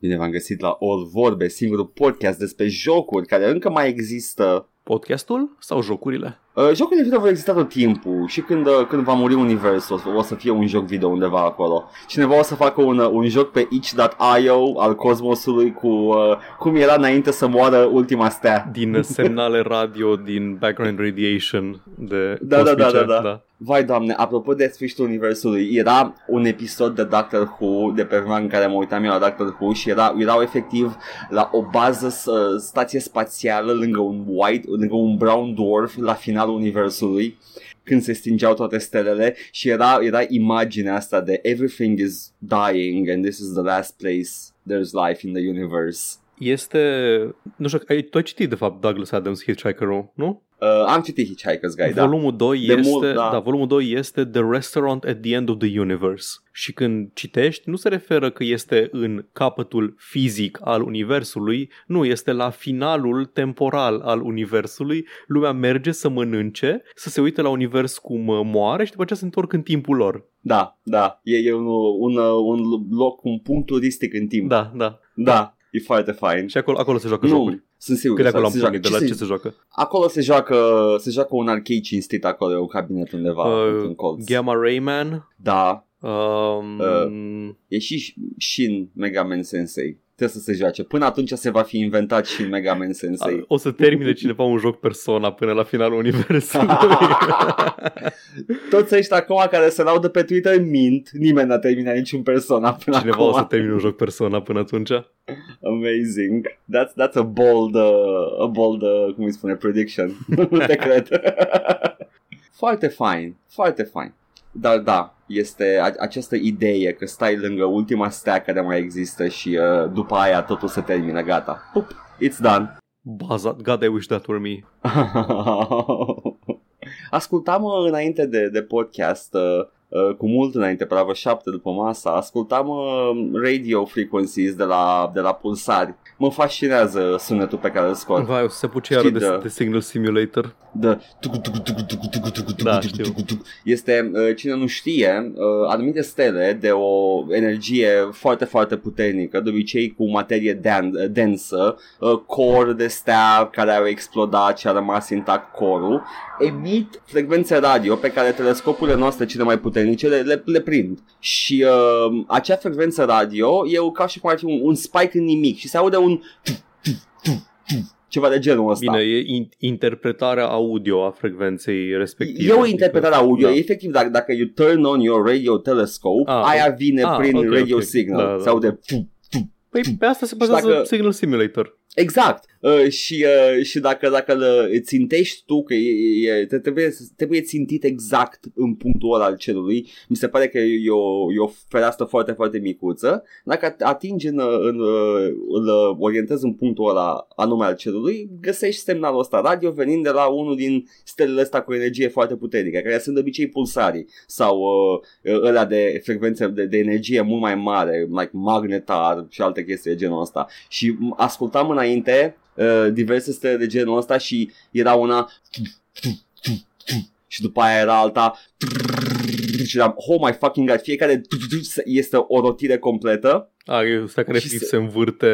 Bine v-am găsit la All Vorbe, singurul podcast despre jocuri care încă mai există. Podcastul sau jocurile? Uh, jocurile video vor exista tot timpul și când, uh, când va muri universul o, o să fie un joc video undeva acolo. Cineva o să facă un, uh, un joc pe itch.io al cosmosului cu uh, cum era înainte să moară ultima stea. Din semnale radio, din background radiation de Da, da, da, cosmice, da, da. Vai doamne, apropo de sfârșitul universului, era un episod de Doctor Who de pe vremea în care mă uitam eu la Doctor Who și era, erau efectiv la o bază s- stație spațială lângă un white, lângă un brown dwarf la finalul universului când se stingeau toate stelele și era, era imaginea asta de everything is dying and this is the last place there's life in the universe. Este, nu știu, ai, tu ai citit de fapt Douglas Adams Hitchhiker-ul, nu? Uh, am citit Hitchhiker's Guide, da. volumul 2 De este, mult, da. da. volumul 2 este The Restaurant at the End of the Universe. Și când citești, nu se referă că este în capătul fizic al universului, nu, este la finalul temporal al universului. Lumea merge să mănânce, să se uite la univers cum uh, moare și după aceea se întorc în timpul lor. Da, da, e, e un, un, un loc, un punct turistic în timp. Da, da. Da, e foarte fain. Și acolo, acolo se joacă jocuri. Nu, sunt sigur Că de că acolo am se pornit, de joacă. la Ce ce se, se joacă? acolo se joacă, se joacă un arcade cinstit acolo, e un cabinet undeva Uh, într-un colț. Gamma Rayman. Da, Um, Uh. e și Shin Mega Man Sensei. Trebuie să se joace. Până atunci se va fi inventat și Mega Man Sensei. o să termine cineva un joc persona până la finalul universului. Toți ăștia acum care se laudă pe Twitter mint. Nimeni n-a terminat niciun persona până Cineva acum. o să termine un joc persona până atunci. Amazing. That's, that's a bold, uh, a bold uh, cum îi spune, prediction. Nu te cred. foarte fain, foarte fain. Dar da, este a- această idee că stai lângă ultima stea care mai există și uh, după aia totul se termină, gata. Pup, it's done. Baza, God, I wish that were me. Ascultam uh, înainte de, de podcast, uh, uh, cu mult înainte, pe la vreo șapte după masa, ascultam uh, radio frequencies de la, de la pulsari. Mă fascinează sunetul pe care îl scot. Vai, o să se apuce iară Știi, de, da. de Signal Simulator. de Da, știu. este, uh, cine nu știe, uh, anumite stele de o energie foarte, foarte puternică, de obicei cu materie den- densă, uh, core de stea care au explodat și a rămas intact corul, emit frecvențe radio pe care telescopurile noastre cele mai puternice le, le, le prind. Și uh, acea frecvență radio e ca și cum ar fi un, un spike în nimic și se aude un ceva de genul ăsta. Bine, e in- interpretarea audio a frecvenței respective. E o interpretare audio, Da. efectiv dacă, dacă you turn on your radio telescope, Ah, aia vine ah, prin ok, radio ok. signal, Da, da. se aude fu- Păi pe asta se bazează dacă- Signal Simulator. Exact. Uh, și, uh, și dacă, dacă îl țintești tu, că e, e, te- trebuie, trebuie țintit exact în punctul ăla al cerului, mi se pare că e o, e o fereastră foarte, foarte micuță, dacă atingi în, în, îl orientezi în punctul ăla anume al cerului, găsești semnalul ăsta radio venind de la unul din stelele ăsta cu energie foarte puternică, care sunt de obicei pulsarii sau uh, ăla de frecvențe de, de energie mult mai mare, like magnetar și alte chestii de genul ăsta. Și m- ascultam înainte uh, diverse stele de genul ăsta și era una și după aia era alta și eram, oh my fucking god, fiecare este o rotire completă A, e ăsta care Și și se- se învârte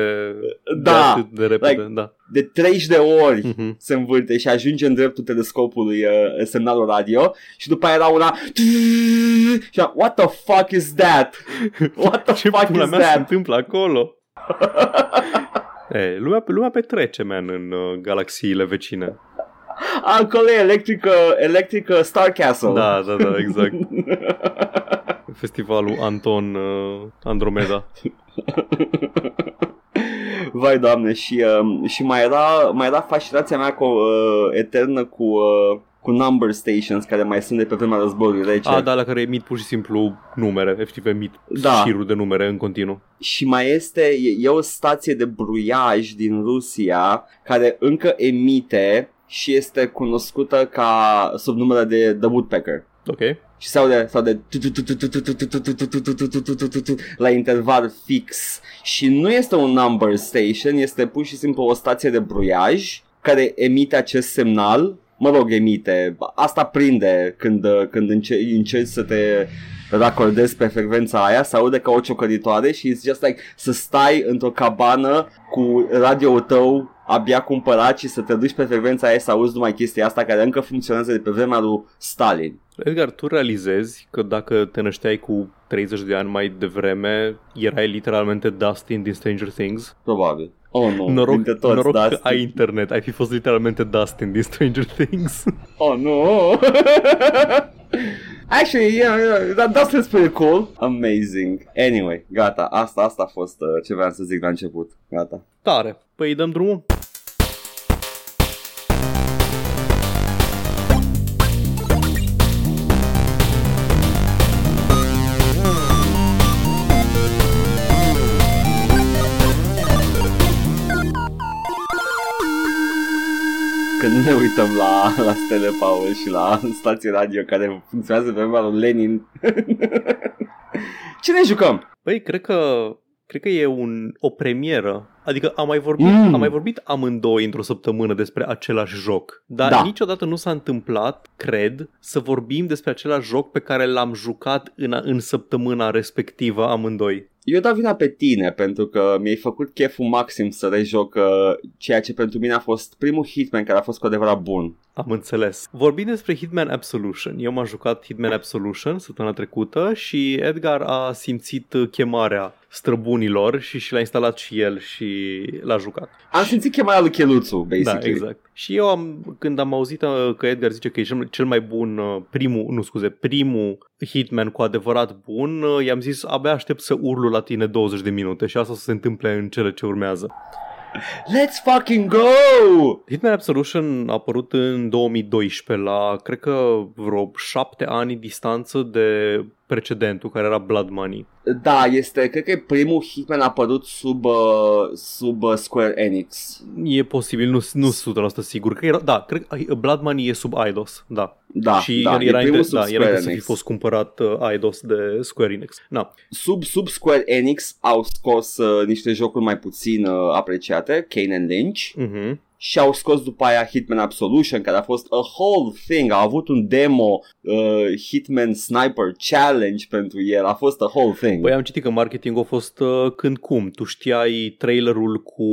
de, Da, atât de repede. like- da. de 30 de ori Mhm. se învârte și ajunge în dreptul telescopului uh, semnalul radio și după aia era una și am, what the fuck is that? What the Ce fuck pula is mea se that? întâmplă acolo? e, lumea, lumea petrece, man, în uh, galaxiile vecine. Acolo e Electric, uh, Electric uh, Star Castle. Da, da, da, exact. Festivalul Anton uh, Andromeda. Vai doamne și, uh, și mai, era, mai era fascinația mea cu, uh, eternă cu, uh, cu number stations care mai sunt de pe vremea războiului rece. A, da, la care emit pur și simplu numere, efectiv emit Da. șiruri de numere în continuu. Și mai este, e, e o stație de bruiaj din Rusia care încă emite și este cunoscută ca sub numele de The Woodpecker. Ok. Și se aude, se aude la interval fix. Și nu este un number station, este pur și simplu o stație de bruiaj care emite acest semnal. Mă rog, emite. Asta prinde când, când înce- încerci să te racordezi pe frecvența aia, se aude ca o ciocăritoare și it's just like să stai într-o cabană cu radioul tău abia cumpărat și să te duci pe frecvența aia să auzi numai chestia asta care încă funcționează de pe vremea lui Stalin. Edgar, tu realizezi că dacă te nășteai cu 30 de ani mai devreme, erai literalmente Dustin din Stranger Things? Probabil. Oh, nu, noroc, dintre toți, noroc că Dustin. ai internet, ai fi fost literalmente Dustin din Stranger Things. Oh, nu! Actually, yeah, yeah, that, that's pretty cool. Amazing. Anyway, gata, asta, asta a fost uh, ce vreau să zic la început. Gata. Tare. Păi îi dăm drumul? Ne uităm la, la stele Paul și la stații radio care funcționează pe vremea lui Lenin. Ce ne jucăm? Păi, cred că cred că e un, o premieră. Adică am mai vorbit, Mm. mm. am mai vorbit amândoi într-o săptămână despre același joc, dar Da. da. niciodată nu s-a întâmplat, cred, să vorbim despre același joc pe care l-am jucat în, în săptămâna respectivă amândoi. Eu dau vina pe tine pentru că mi-ai făcut cheful maxim să rejoc uh, ceea ce pentru mine a fost primul Hitman care a fost cu adevărat bun. Am înțeles. Vorbim despre Hitman Absolution. Eu m-am jucat Hitman Absolution săptămâna trecută și Edgar a simțit chemarea străbunilor și și l-a instalat și el și l-a jucat. Am simțit chemarea lui Cheluțu, basically. Da, exact. Și eu am, când am auzit uh, că Edgar zice că e cel, cel mai bun, uh, primul, nu scuze, primul Hitman cu adevărat bun, uh, i-am zis abia aștept să urlu la tine 20 de minute și asta să se întâmple în cele ce urmează. Let's fucking go! Hitman Absolution a apărut în 2012 la, cred că vreo șapte ani distanță de precedentul care era Blood Money. Da, este, cred că e primul Hitman apărut sub, uh, sub uh, Square Enix. E posibil, nu, nu 100% sigur. Că era, da, cred că Blood Money e sub IDOS, da. Da, și da, era, e primul înainte, sub da, Square era să fi Enix. fost cumpărat uh, IDOS de Square Enix. Na. Sub, sub Square Enix au scos uh, niște jocuri mai puțin uh, apreciate, Kane and Lynch, Uh-huh. Și au scos după aia Hitman Absolution, care a fost a whole thing, a avut un demo uh, Hitman Sniper Challenge pentru el, a fost a whole thing. Păi am citit că marketingul a fost uh, când cum. Tu știai trailerul cu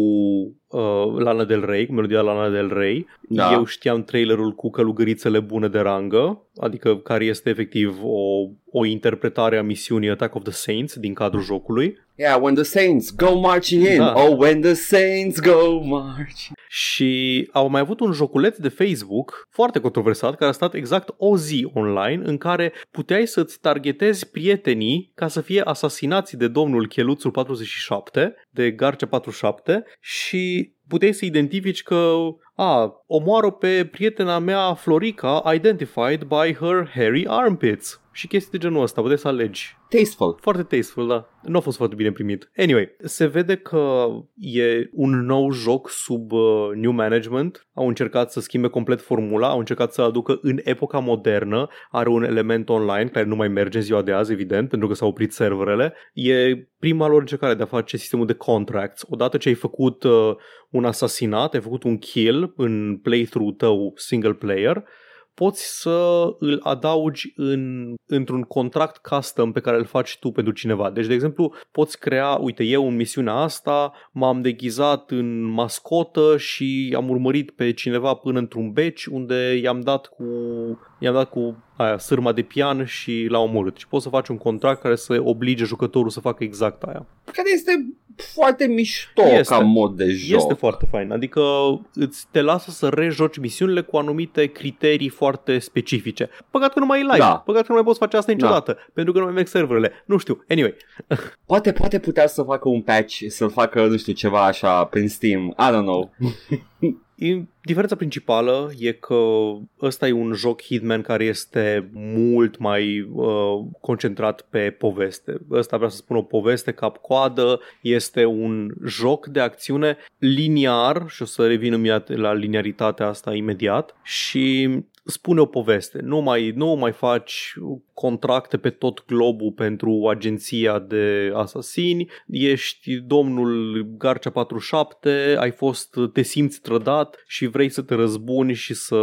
uh, Lana Del Rey, cu melodia Lana Del Rey. Da. Eu știam trailerul cu călugărițele bune de rangă, adică care este efectiv o, o interpretare a misiunii Attack of the Saints din cadrul jocului. Yeah, when the Saints go marching in, Da. oh, when the Saints go marching. Și au mai avut un joculeț de Facebook foarte controversat care a stat exact o zi online în care puteai să-ți targetezi prietenii ca să fie asasinați de domnul Cheluțul 47, de Garcea 47 și the puteai să identifici că a, omoară pe prietena mea Florica identified by her hairy armpits și chestii de genul ăsta, puteai să alegi. Tasteful. Foarte tasteful, da. Nu a fost foarte bine primit. Anyway, se vede că e un nou joc sub uh, new management. Au încercat să schimbe complet formula, au încercat să aducă în epoca modernă, are un element online care nu mai merge în ziua de azi, evident, pentru că s-au oprit serverele. E prima lor încercare de a face sistemul de contracts. Odată ce ai făcut uh, un asasinat, ai făcut un kill în playthrough tău single player, poți să îl adaugi în, într-un contract custom pe care îl faci tu pentru cineva. Deci, de exemplu, poți crea, uite, eu în misiunea asta m-am deghizat în mascotă și am urmărit pe cineva până într-un beci unde i-am dat cu, i-am dat cu aia, sârma de pian și l-a omorât. Și poți să faci un contract care să oblige jucătorul să facă exact aia. Care este foarte mișto Este. ca mod de joc. Este foarte fain, adică îți te lasă să rejoci misiunile cu anumite criterii foarte specifice. Păcat că nu mai e live, Da. păcat că nu mai poți face asta niciodată, pentru că nu mai merg serverele. Nu știu, anyway. Poate, poate putea să facă un patch, să facă, nu știu, ceva așa prin Steam. I don't know. E- Diferența principală e că ăsta e un joc Hitman care este mult mai uh, concentrat pe poveste. Ăsta vrea să spun o poveste cap-coadă, este un joc de acțiune liniar și o să revin imediat la linearitatea asta imediat și spune o poveste. Nu mai, nu mai faci contracte pe tot globul pentru agenția de asasini, ești domnul Garcia 47, ai fost, te simți trădat și vrei să te răzbuni și să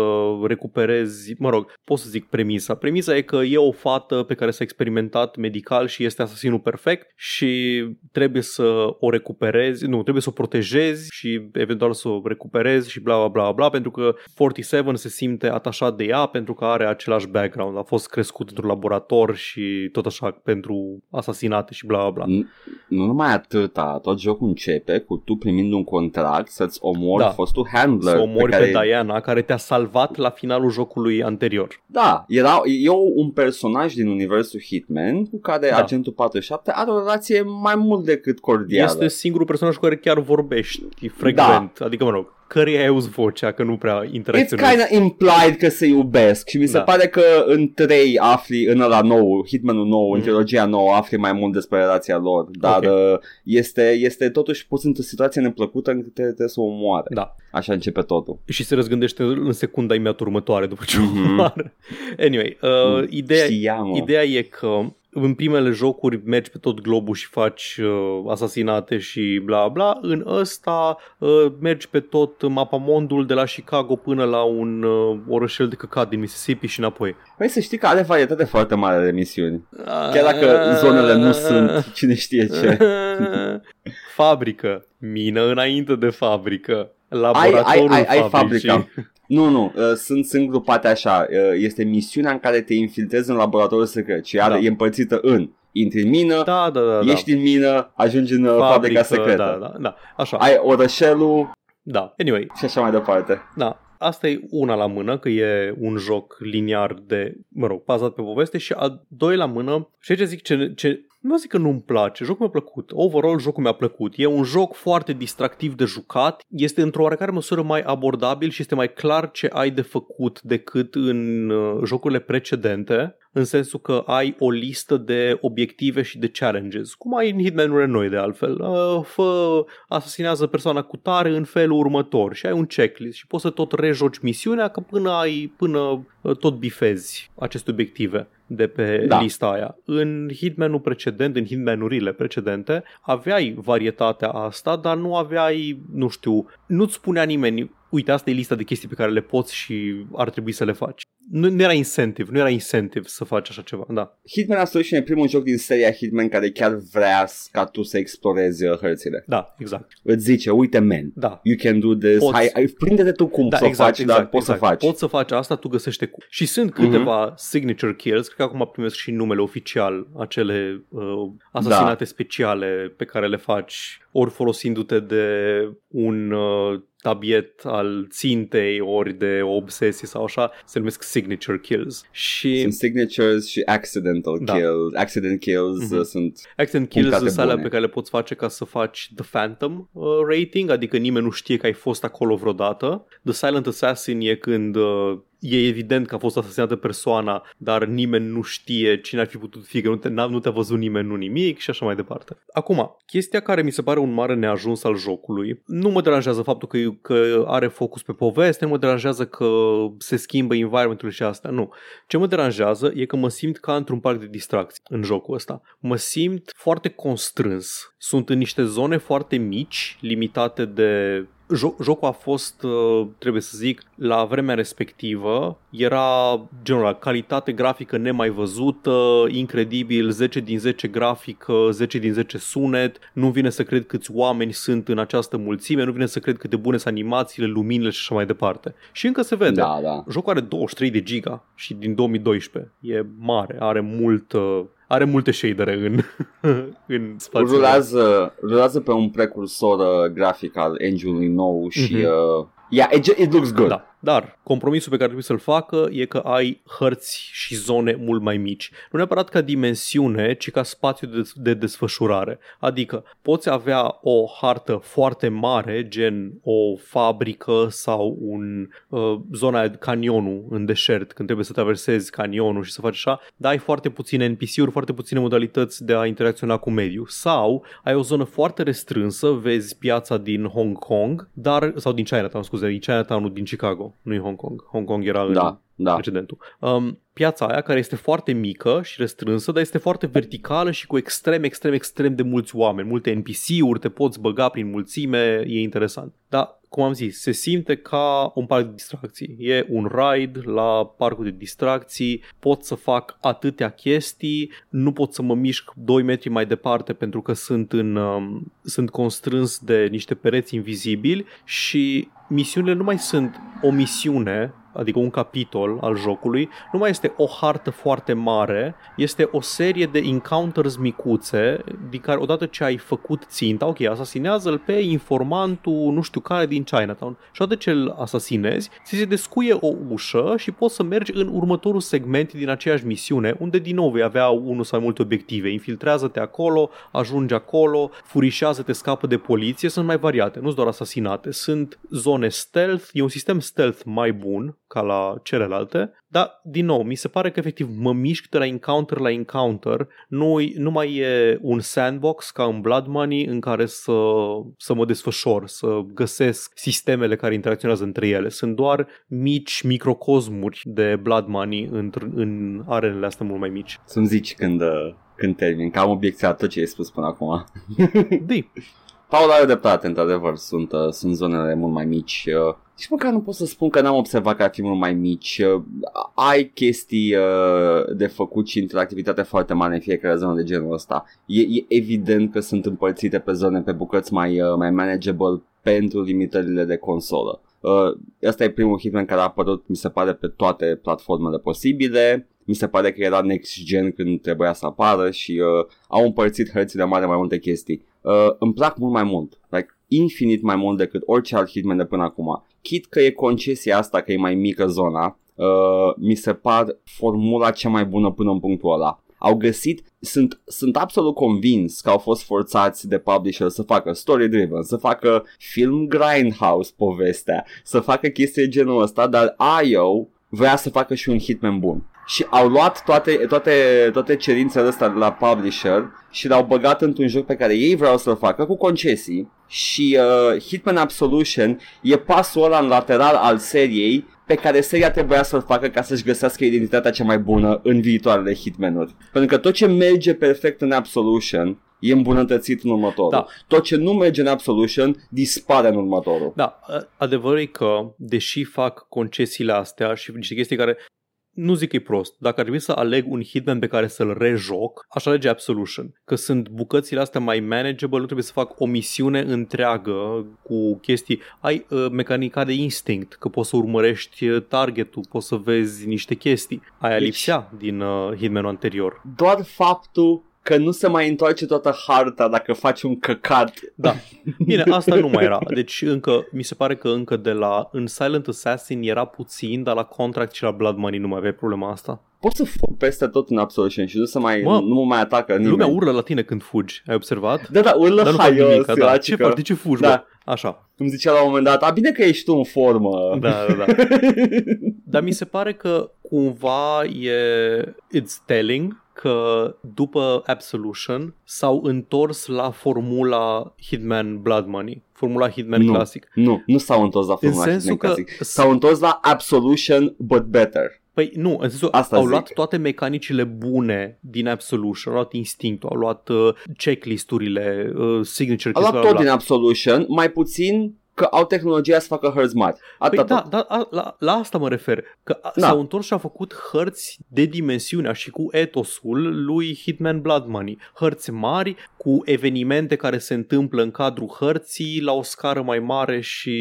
recuperezi, mă rog, pot să zic premisa. Premisa e că e o fată pe care s-a experimentat medical și este asasinul perfect și trebuie să o recuperezi, nu, trebuie să o protejezi și eventual să o recuperezi și bla bla bla bla pentru că 47 se simte atașat de ea pentru că are același background, a fost crescut într-un laborator și tot așa pentru asasinate și bla bla bla. Nu, nu numai atâta, tot jocul începe cu tu primind un contract să-ți omori da. fostul handler. Să omori pe, care... pe Diana care te-a salvat la finalul jocului anterior. Da, era eu un personaj din universul Hitman cu care da. agentul 47 are o relație mai mult decât cordială. Este singurul personaj cu care chiar vorbești frecvent, da. adică mă rog, căreia ai auzi vocea, că nu prea interacționezi. It's kind of implied că se iubesc și mi se da. pare că în 3 afli, în ăla nou, Hitmanul nou, mm. în trilogia nouă, afli mai mult despre relația lor, dar okay. Uh, este, este totuși pus într-o situație neplăcută în care trebuie să o omoare. Da. Așa începe totul. Și se răzgândește în secunda imediat următoare după ce mm-hmm. o omoară. Anyway, uh, mm, ideea, Știam, ideea e că în primele jocuri mergi pe tot globul și faci uh, asasinate și bla bla, în ăsta uh, mergi pe tot mapamondul de la Chicago până la un uh, orășel de căcat din Mississippi și înapoi. Păi să știi că are varietate foarte mare de misiuni. Chiar dacă zonele nu sunt cine știe ce. fabrică, mină înainte de fabrică, laboratorul ai, ai, ai, ai fabrica. Nu, nu, uh, sunt, sunt grupate așa. Uh, este misiunea în care te infiltrezi în laboratorul secret și are, da. e împărțită în intri în mină, da, da, da, ești da. în mină, ajungi în uh, Fabrică, fabrica secretă. Da, da, da, așa. Ai orășelul. Da, anyway. Și așa mai departe. Da, Asta e una la mână, că e un joc liniar de, mă rog, bazat pe poveste și a doi la mână, și ce zic ce, ce nu zic că nu-mi place, jocul mi-a plăcut. Overall, jocul mi-a plăcut. E un joc foarte distractiv de jucat, este într-o oarecare măsură mai abordabil și este mai clar ce ai de făcut decât în uh, jocurile precedente, în sensul că ai o listă de obiective și de challenges, cum ai în Hitman-urile noi de altfel. Uh, fă, asasinează persoana cu tare în felul următor și ai un checklist și poți să tot rejoci misiunea că până ai, până uh, tot bifezi aceste obiective de pe da. lista aia. În Hitman-ul precedent, în Hitman-urile precedente, aveai varietatea asta, dar nu aveai, nu știu, nu-ți spunea nimeni, uite, asta e lista de chestii pe care le poți și ar trebui să le faci nu, nu era incentive, nu era incentive să faci așa ceva, da. Hitman Absolution e primul joc din seria Hitman care chiar vrea ca tu să explorezi uh, hărțile. Da, exact. Îți zice, uite man, da. you can do this, poți... hai, hai prinde-te tu cum da, să exact, faci, exact, dar poți exact. să faci. Poți să faci asta, tu găsește cum. Și sunt câteva uh-huh. signature kills, cred că acum primesc și numele oficial, acele uh, asasinate da. speciale pe care le faci ori folosindu-te de un uh, tabiet al țintei ori de o obsesie sau așa, se numesc signature kills. Și... Sunt signatures și accidental da. kills. Accident kills mm-hmm. sunt Accident kills sunt alea pe care le poți face ca să faci The Phantom uh, rating, adică nimeni nu știe că ai fost acolo vreodată. The Silent Assassin e când uh, e evident că a fost asasinată persoana, dar nimeni nu știe cine ar fi putut fi, că nu, te, nu te-a văzut nimeni, nu nimic și așa mai departe. Acum, chestia care mi se pare un mare neajuns al jocului, nu mă deranjează faptul că, că are focus pe poveste, nu mă deranjează că se schimbă environmentul și asta, nu. Ce mă deranjează e că mă simt ca într-un parc de distracții în jocul ăsta. Mă simt foarte constrâns. Sunt în niște zone foarte mici, limitate de jocul a fost, uh, trebuie să zic, la vremea respectivă, era genul calitate grafică nemai văzută, incredibil, 10 din 10 grafică, 10 din 10 sunet, nu vine să cred câți oameni sunt în această mulțime, nu vine să cred cât de bune sunt animațiile, luminile și așa mai departe. Și încă se vede. Da, da. Jocul are 23 de giga și din 2012. E mare, are mult uh, are multe shadere în, în spațiu. Rulează, rulează pe un precursor uh, grafic al engine-ului nou și mm-hmm. uh, yeah, it, it looks good. Da. Dar compromisul pe care trebuie să-l facă e că ai hărți și zone mult mai mici. Nu neapărat ca dimensiune, ci ca spațiu de, de desfășurare. Adică poți avea o hartă foarte mare, gen o fabrică sau un uh, zona canionul în deșert, când trebuie să traversezi canionul și să faci așa, dar ai foarte puține NPC-uri, foarte puține modalități de a interacționa cu mediul. Sau ai o zonă foarte restrânsă, vezi piața din Hong Kong, dar sau din Chinatown, scuze, din Chinatown, din Chicago nu-i Hong Kong. Hong Kong era în Da, da. precedentul. Um, piața aia care este foarte mică și restrânsă, dar este foarte verticală și cu extrem, extrem, extrem de mulți oameni, multe NPC-uri, te poți băga prin mulțime, e interesant. Dar, cum am zis, se simte ca un parc de distracții. E un ride la parcul de distracții, pot să fac atâtea chestii, nu pot să mă mișc 2 metri mai departe pentru că sunt, în, um, sunt constrâns de niște pereți invizibili și misiunile nu mai sunt o misiune adică un capitol al jocului, nu mai este o hartă foarte mare, este o serie de encounters micuțe, din care odată ce ai făcut ținta, ok, asasinează-l pe informantul nu știu care din Chinatown și odată ce îl asasinezi, ți se descuie o ușă și poți să mergi în următorul segment din aceeași misiune, unde din nou vei avea unul sau mai multe obiective. Infiltrează-te acolo, ajungi acolo, furișează-te, scapă de poliție, sunt mai variate, nu sunt doar asasinate, sunt zone stealth, e un sistem stealth mai bun, ca la celelalte, dar, din nou, mi se pare că efectiv mă mișc de la encounter la encounter, nu, nu mai e un sandbox ca în Blood Money în care să, să mă desfășor, să găsesc sistemele care interacționează între ele. Sunt doar mici microcosmuri de Blood Money în, în arenele astea mult mai mici. Să-mi zici când, uh, când termin, că am obiecția tot ce ai spus până acum. Di. Paul are dreptate, într-adevăr, sunt, uh, sunt zonele mult mai mici. Uh, și măcar nu pot să spun că n-am observat că ar fi mult mai mici. Uh, ai chestii uh, de făcut și interactivitate foarte mare în fiecare zonă de genul ăsta. E, e evident că sunt împărțite pe zone, pe bucăți mai, uh, mai manageable pentru limitările de consolă. Uh, ăsta e primul Hitman care a apărut, mi se pare, pe toate platformele posibile. Mi se pare că era next gen când trebuia să apară și uh, au împărțit hărțile mari mai multe chestii. Uh, îmi plac mult mai mult, like infinit mai mult decât orice alt Hitman de până acum. Chit că e concesia asta că e mai mică zona, uh, mi se par formula cea mai bună până în punctul ăla. Au găsit, sunt, sunt absolut convins că au fost forțați de publisher să facă story-driven, să facă film grindhouse povestea, să facă chestii de genul ăsta, dar IO vrea să facă și un Hitman bun și au luat toate, toate, toate cerințele astea de la publisher și le-au băgat într-un joc pe care ei vreau să-l facă cu concesii și uh, Hitman Absolution e pasul ăla în lateral al seriei pe care seria trebuia să-l facă ca să-și găsească identitatea cea mai bună în viitoarele Hitman-uri. Pentru că tot ce merge perfect în Absolution e îmbunătățit în următorul. Da. Tot ce nu merge în Absolution dispare în următorul. Da, adevărul e că, deși fac concesiile astea și niște chestii care nu zic că e prost. Dacă ar trebui să aleg un Hitman pe care să-l rejoc, aș alege Absolution. Că sunt bucățile astea mai manageable, nu trebuie să fac o misiune întreagă cu chestii. Ai uh, mecanica de instinct, că poți să urmărești uh, targetul, poți să vezi niște chestii. Aia Deci- lipsea din uh, Hitman anterior. Doar faptul că nu se mai întoarce toată harta dacă faci un căcat. Da. Bine, asta nu mai era. Deci încă, mi se pare că încă de la, în Silent Assassin era puțin, dar la Contract și la Blood Money nu mai aveai problema asta. Poți să fug peste tot în Absolution și nu se mai, Mă, nu mă mai atacă nimeni. Lumea urlă la tine când fugi, ai observat? Da, da, urlă Dar nu fac haios, nimic, da. da, Ce faci? De ce fugi, Da. da. bă? Așa. Cum zicea la un moment dat, a bine că ești tu în formă. Da, da, da. Dar mi se pare că cumva e it's telling că după Absolution s-au întors la formula Hitman Blood Money, formula Hitman Nu. Classic. nu, nu s-au întors la formula sensul Hitman că Classic. S-au întors la Absolution, but better. Păi nu, în sensul Asta au zic. luat toate mecanicile bune din Absolution, au luat instinctul, au luat uh, checklist-urile, uh, signature Au keys, luat bla, tot bla, din bla. Absolution, mai puțin că au tehnologia să facă hărți mari. Atâta Păi da, tot. da a, la, la asta mă refer. Că a, Da. s-au întors și au făcut hărți de dimensiunea și cu etosul lui Hitman Blood Money. Hărți mari cu evenimente care se întâmplă în cadrul hărții la o scară mai mare și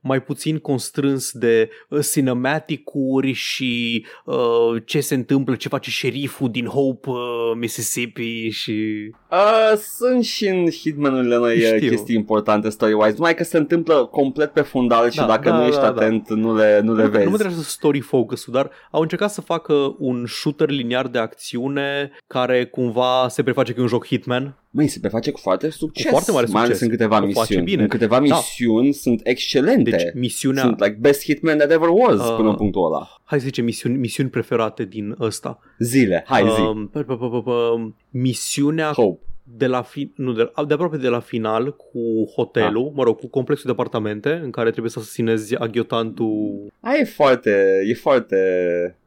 mai puțin constrâns de uh, cinematic-uri și uh, ce se întâmplă, ce face șeriful din Hope, uh, Mississippi și... Uh, sunt și în Hitman-urile noi uh, Știu. chestii importante story-wise, numai că se întâmplă complet pe fundal și Da, dacă da, nu ești da, da. atent nu le, nu le Nu, vezi. nu mă interesează story focus-ul, dar au încercat să facă un shooter liniar de acțiune care cumva se preface că e un joc Hitman. Măi, se preface cu foarte succes. Cu foarte mare Mai ales succes. în câteva O face misiuni. bine. În câteva Da. misiuni sunt excelente. Deci misiunea, Sunt like best hitman that ever was Uh, până în punctul ăla. hai să zicem misiuni, misiuni preferate din ăsta. Zile, hai zi. Um, pă- pă- pă- pă- pă, misiunea Hope. De la fi- nu, de, de aproape de la final cu hotelul, mă rog, cu complexul de apartamente în care trebuie să asasinezi aghiotantul. Aia e foarte, e foarte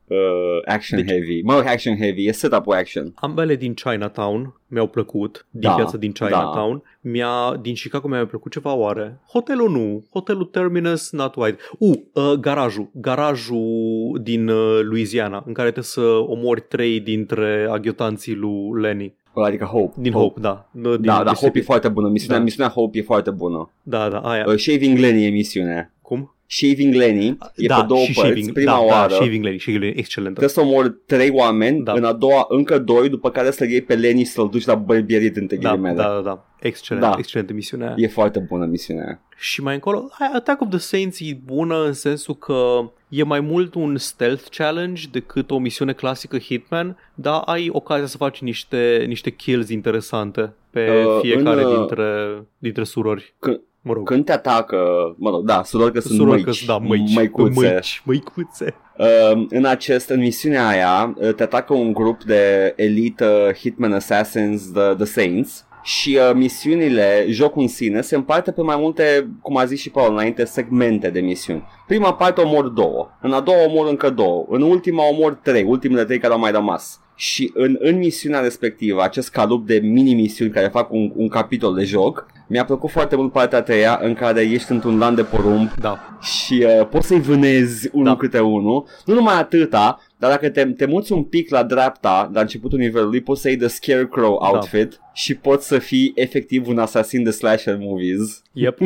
uh, action Deci- heavy. Mă rog, action heavy, e setup-ul action. Ambele din Chinatown mi-au plăcut, din Da, piața din Chinatown. Mi-a, din Chicago mi-a mai plăcut ceva oare. Hotelul nu, hotelul Terminus, not white. Uh, uh, garajul, garajul din uh, Louisiana, în care trebuie să omori trei dintre aghiotanții lui Lenny. Adică Hope. Din Hope, da. Din Da, da, Hope e Mississippi. foarte bună. Misiunea, Da. misiunea Hope e foarte bună. Da, da, aia. Uh, Shaving Lenny e misiunea. Cum? Shaving Lenny e da, pe două și părți. shaving, Prima da, oară da, Shaving Lenny, Shaving Lenny, excelentă. trebuie să omori trei oameni, Da. în a doua încă doi, după care să-l iei pe Lenny și să-l duci la bărbierit între Da, ghilimele. da, da, da. Excelent, Da. excelentă misiunea aia. E foarte bună misiunea aia. Și mai încolo, aia, Attack of the Saints e bună în sensul că e mai mult un stealth challenge decât o misiune clasică Hitman, dar ai ocazia să faci niște, niște kills interesante pe Uh, fiecare în, uh, dintre, dintre surori. Când- mă rog, Când te atacă, mă rog, da, surori că sunt surori măici, că da, măici, măicuțe. măici, măicuțe. Uh, în acest, în misiunea aia, uh, te atacă un grup de elite uh, Hitman Assassins, the, the Saints, și uh, misiunile, jocul în sine, se împarte pe mai multe, cum a zis și Paul înainte, segmente de misiuni. Prima parte omor două, în a doua omor încă două, în ultima omor trei, ultimele trei care au mai rămas. Și în, în misiunea respectivă, acest calup de mini-misiuni care fac un, un capitol de joc, mi-a plăcut foarte mult partea a treia în care ești într-un lan de porumb Da, și uh, poți să-i vânezi unul Da. câte unul. Nu numai atâta, dar dacă te, te muți un pic la dreapta, la începutul nivelului, poți să iei The Scarecrow Da. outfit și poți să fii efectiv un asasin de slasher movies. yep.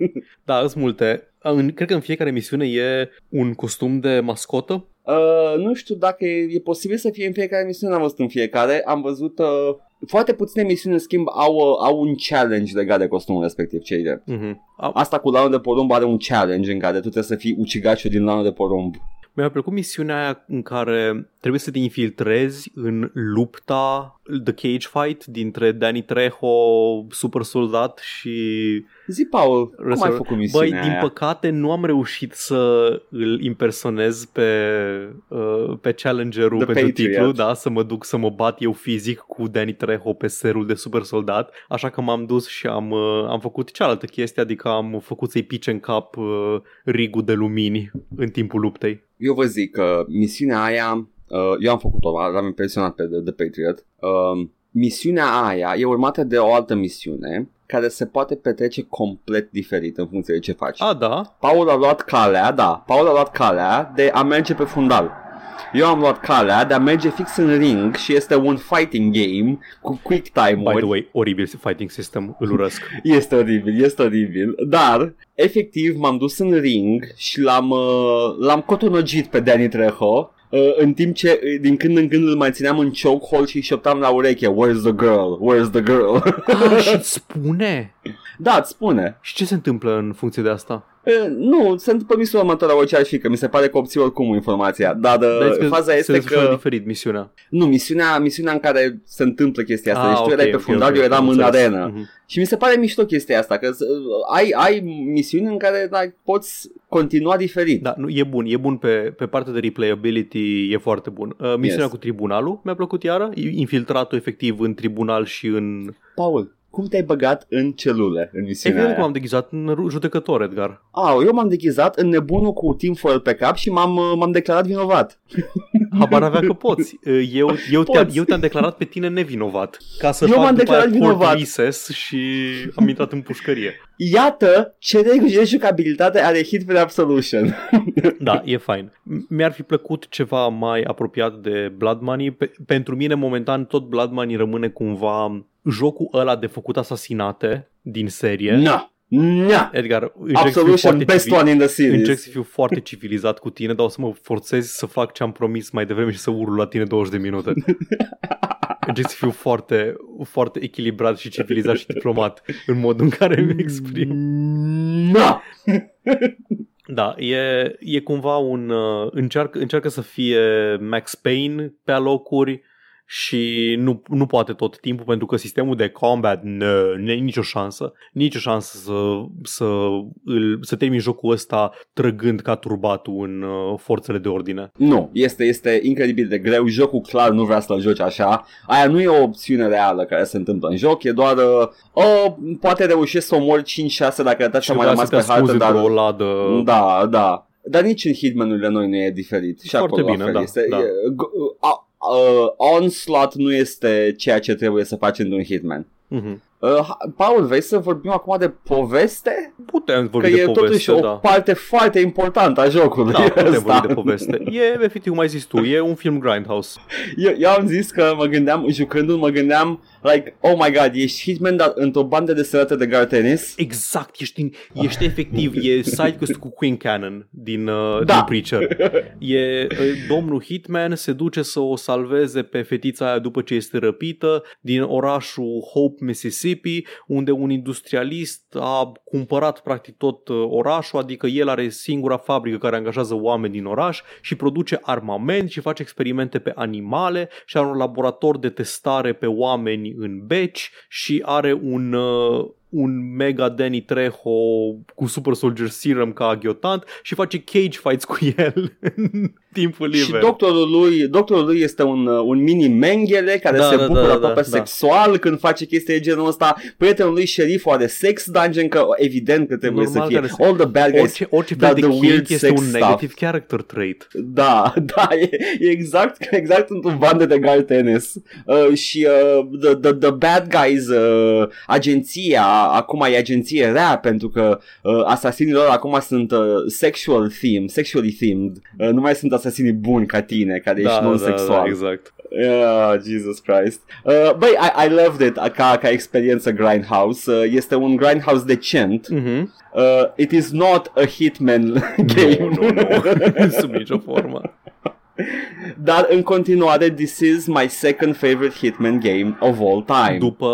da, sunt multe. În, cred că în fiecare misiune e un costum de mascotă. Uh, nu știu dacă e, e posibil să fie în fiecare misiune, n-am văzut în fiecare. Am văzut... Uh, foarte puține misiuni, în schimb, au, uh, au un challenge legat de costumul respectiv, cei drept. Mm-hmm. A, Asta cu lanul de porumb are un challenge în care tu trebuie să fii ucigaciul din lanul de porumb. Mi-a plăcut misiunea aia în care trebuie să te infiltrezi în lupta, The Cage Fight dintre Danny Trejo, super soldat și... Zi, Paul, cum ai Russell- făcut misiunea Băi, din aia? păcate nu am reușit să îl impersonez pe, uh, pe challengerul The pentru Patriot. titlu, da, să mă duc să mă bat eu fizic cu Danny Trejo pe serul de super soldat, așa că m-am dus și am, uh, am făcut cealaltă chestie, adică am făcut să-i pice în cap uh, rigul de lumini în timpul luptei. Eu vă zic că misiunea aia, uh, eu am făcut-o, l-am impresionat pe The, The Patriot. Uh, misiunea aia e urmată de o altă misiune care se poate petrece complet diferit în funcție de ce faci. A, da? Paul a luat calea, da, Paul a luat calea de a merge pe fundal. Eu am luat calea de a merge fix în ring și este un fighting game cu quick By time-uri. the way, oribil fighting system, îl urăsc. Este oribil, este oribil, dar efectiv m-am dus în ring și l-am, uh, l-am cotonogit pe Danny Trejo uh, în timp ce uh, din când în când îl mai țineam în chokehold și îi șoptam la ureche Where's the girl? Where's the girl? Ah, și spune? da, îți spune. Și ce se întâmplă în funcție de asta? Uh, nu, se întâmplă misiunea următoare orice ar fi, că mi se pare că obții oricum informația. Dar uh, Dar zici că faza se este desfășoară că... diferit misiunea. Nu, misiunea, misiunea în care se întâmplă chestia asta. Ah, deci tu erai ok, pe ok, fundal, ok, eu eram am în înțeles. arenă. Mhm. Și mi se pare mișto chestia asta, că uh, ai, ai misiuni în care da, poți continua diferit. Da, nu, e bun, e bun pe, pe partea de replayability, e foarte bun. Uh, misiunea Yes. cu tribunalul mi-a plăcut iară, infiltratul efectiv în tribunal și în... Paul, cum te-ai băgat în celule în misiunea Evident că aia? m-am deghizat în ru- judecător, Edgar. Au, eu m-am deghizat în nebunul cu tinfoil pe cap și m-am, uh, m-am declarat vinovat. Habar avea că poți. Uh, Eu, eu, te-am, Poți. eu te-am declarat pe tine nevinovat. Ca să Eu fac m-am după aia declarat court vinovat. recess și am intrat în pușcărie. Iată ce reguli de jucabilitate are Hitman Absolution. Da, e fain. M- Mi-ar fi plăcut ceva mai apropiat de Blood Money. Pe- pentru mine, momentan, tot Blood Money rămâne cumva jocul ăla de făcut asasinate din serie. Na, na. Edgar, încerc să fiu Absolution, foarte best civil- one in the Încerc series. să fiu foarte civilizat cu tine, dar o să mă forțez să fac ce am promis mai devreme și să urlu la tine 20 de minute. Încerc să fiu foarte, foarte echilibrat și civilizat și diplomat în modul în care îmi exprim. Na. Da, e, e cumva un... Uh, încearcă, încearcă să fie Max Payne pe alocuri și nu, nu poate tot timpul pentru că sistemul de combat nu, nu nicio șansă, nicio șansă să, să, îl, să termin jocul ăsta trăgând ca turbatul în uh, forțele de ordine. Nu, este, este incredibil de greu, jocul clar nu vrea să-l joci așa, aia nu e o opțiune reală care se întâmplă în joc, e doar, uh, oh, poate reușești să omori 5-6 dacă așa mai rămas pe hartă, dar... O ladă... Da, da. Dar nici în Hitman-urile noi nu e diferit. Și Foarte acolo bine, da, este. da. E, uh, uh, onslaught nu este ceea ce trebuie să faci într-un Hitman. Mm-hmm. Uh, Paul, vrei să vorbim acum de poveste? Putem vorbi că de e poveste, totuși o da. parte foarte importantă a jocului Da, putem ăsta. vorbi de poveste. E, efectiv, cum ai zis tu, e un film Grindhouse. Eu, eu am zis că mă gândeam, jucându-l, mă gândeam, like, oh my god, ești Hitman, dar într-o bandă de serate de gar tenis? Exact, ești, în, ești efectiv, e sidequest cu Queen Cannon din, uh, Da. din Preacher. E, uh, domnul Hitman se duce să o salveze pe fetița aia după ce este răpită din orașul Hope, Mississippi, unde un industrialist a cumpărat practic tot uh, orașul, adică el are singura fabrică care angajează oameni din oraș și produce armament și face experimente pe animale și are un laborator de testare pe oameni în beci și are un, uh, un mega Danny Trejo cu Super Soldier Serum ca aghiotant și face cage fights cu el în timpul Și liber. doctorul lui, doctorul lui este un, uh, un mini menghele care Da, se da, bucură da, aproape da, da. sexual când face chestii de genul ăsta. Prietenul lui șeriful are sex dungeon, că evident că trebuie Normal să fie. care se- All the bad guys Orice, orice da, fel de the cake weird este sex un stuff. negative character trait. Da, da, e, e exact, exact într-un bandă de gar tenis. Uh, și uh, the, the, the bad guys, uh, agenția, acum e agenție rea pentru că uh, asasinii lor acum sunt uh, sexual themed, sexually themed. Uh, nu mai sunt asasinii buni ca tine, care ești Da, da, non-sexual. da, exact. Yeah, Jesus Christ. Uh, băi, I, I loved it ca, ca experiență Grindhouse. Uh, este un Grindhouse decent. Mhm. Uh, it is not a Hitman game. Nu, nu, nu. Sub nicio formă. Dar în continuare, this is my second favorite Hitman game of all time. După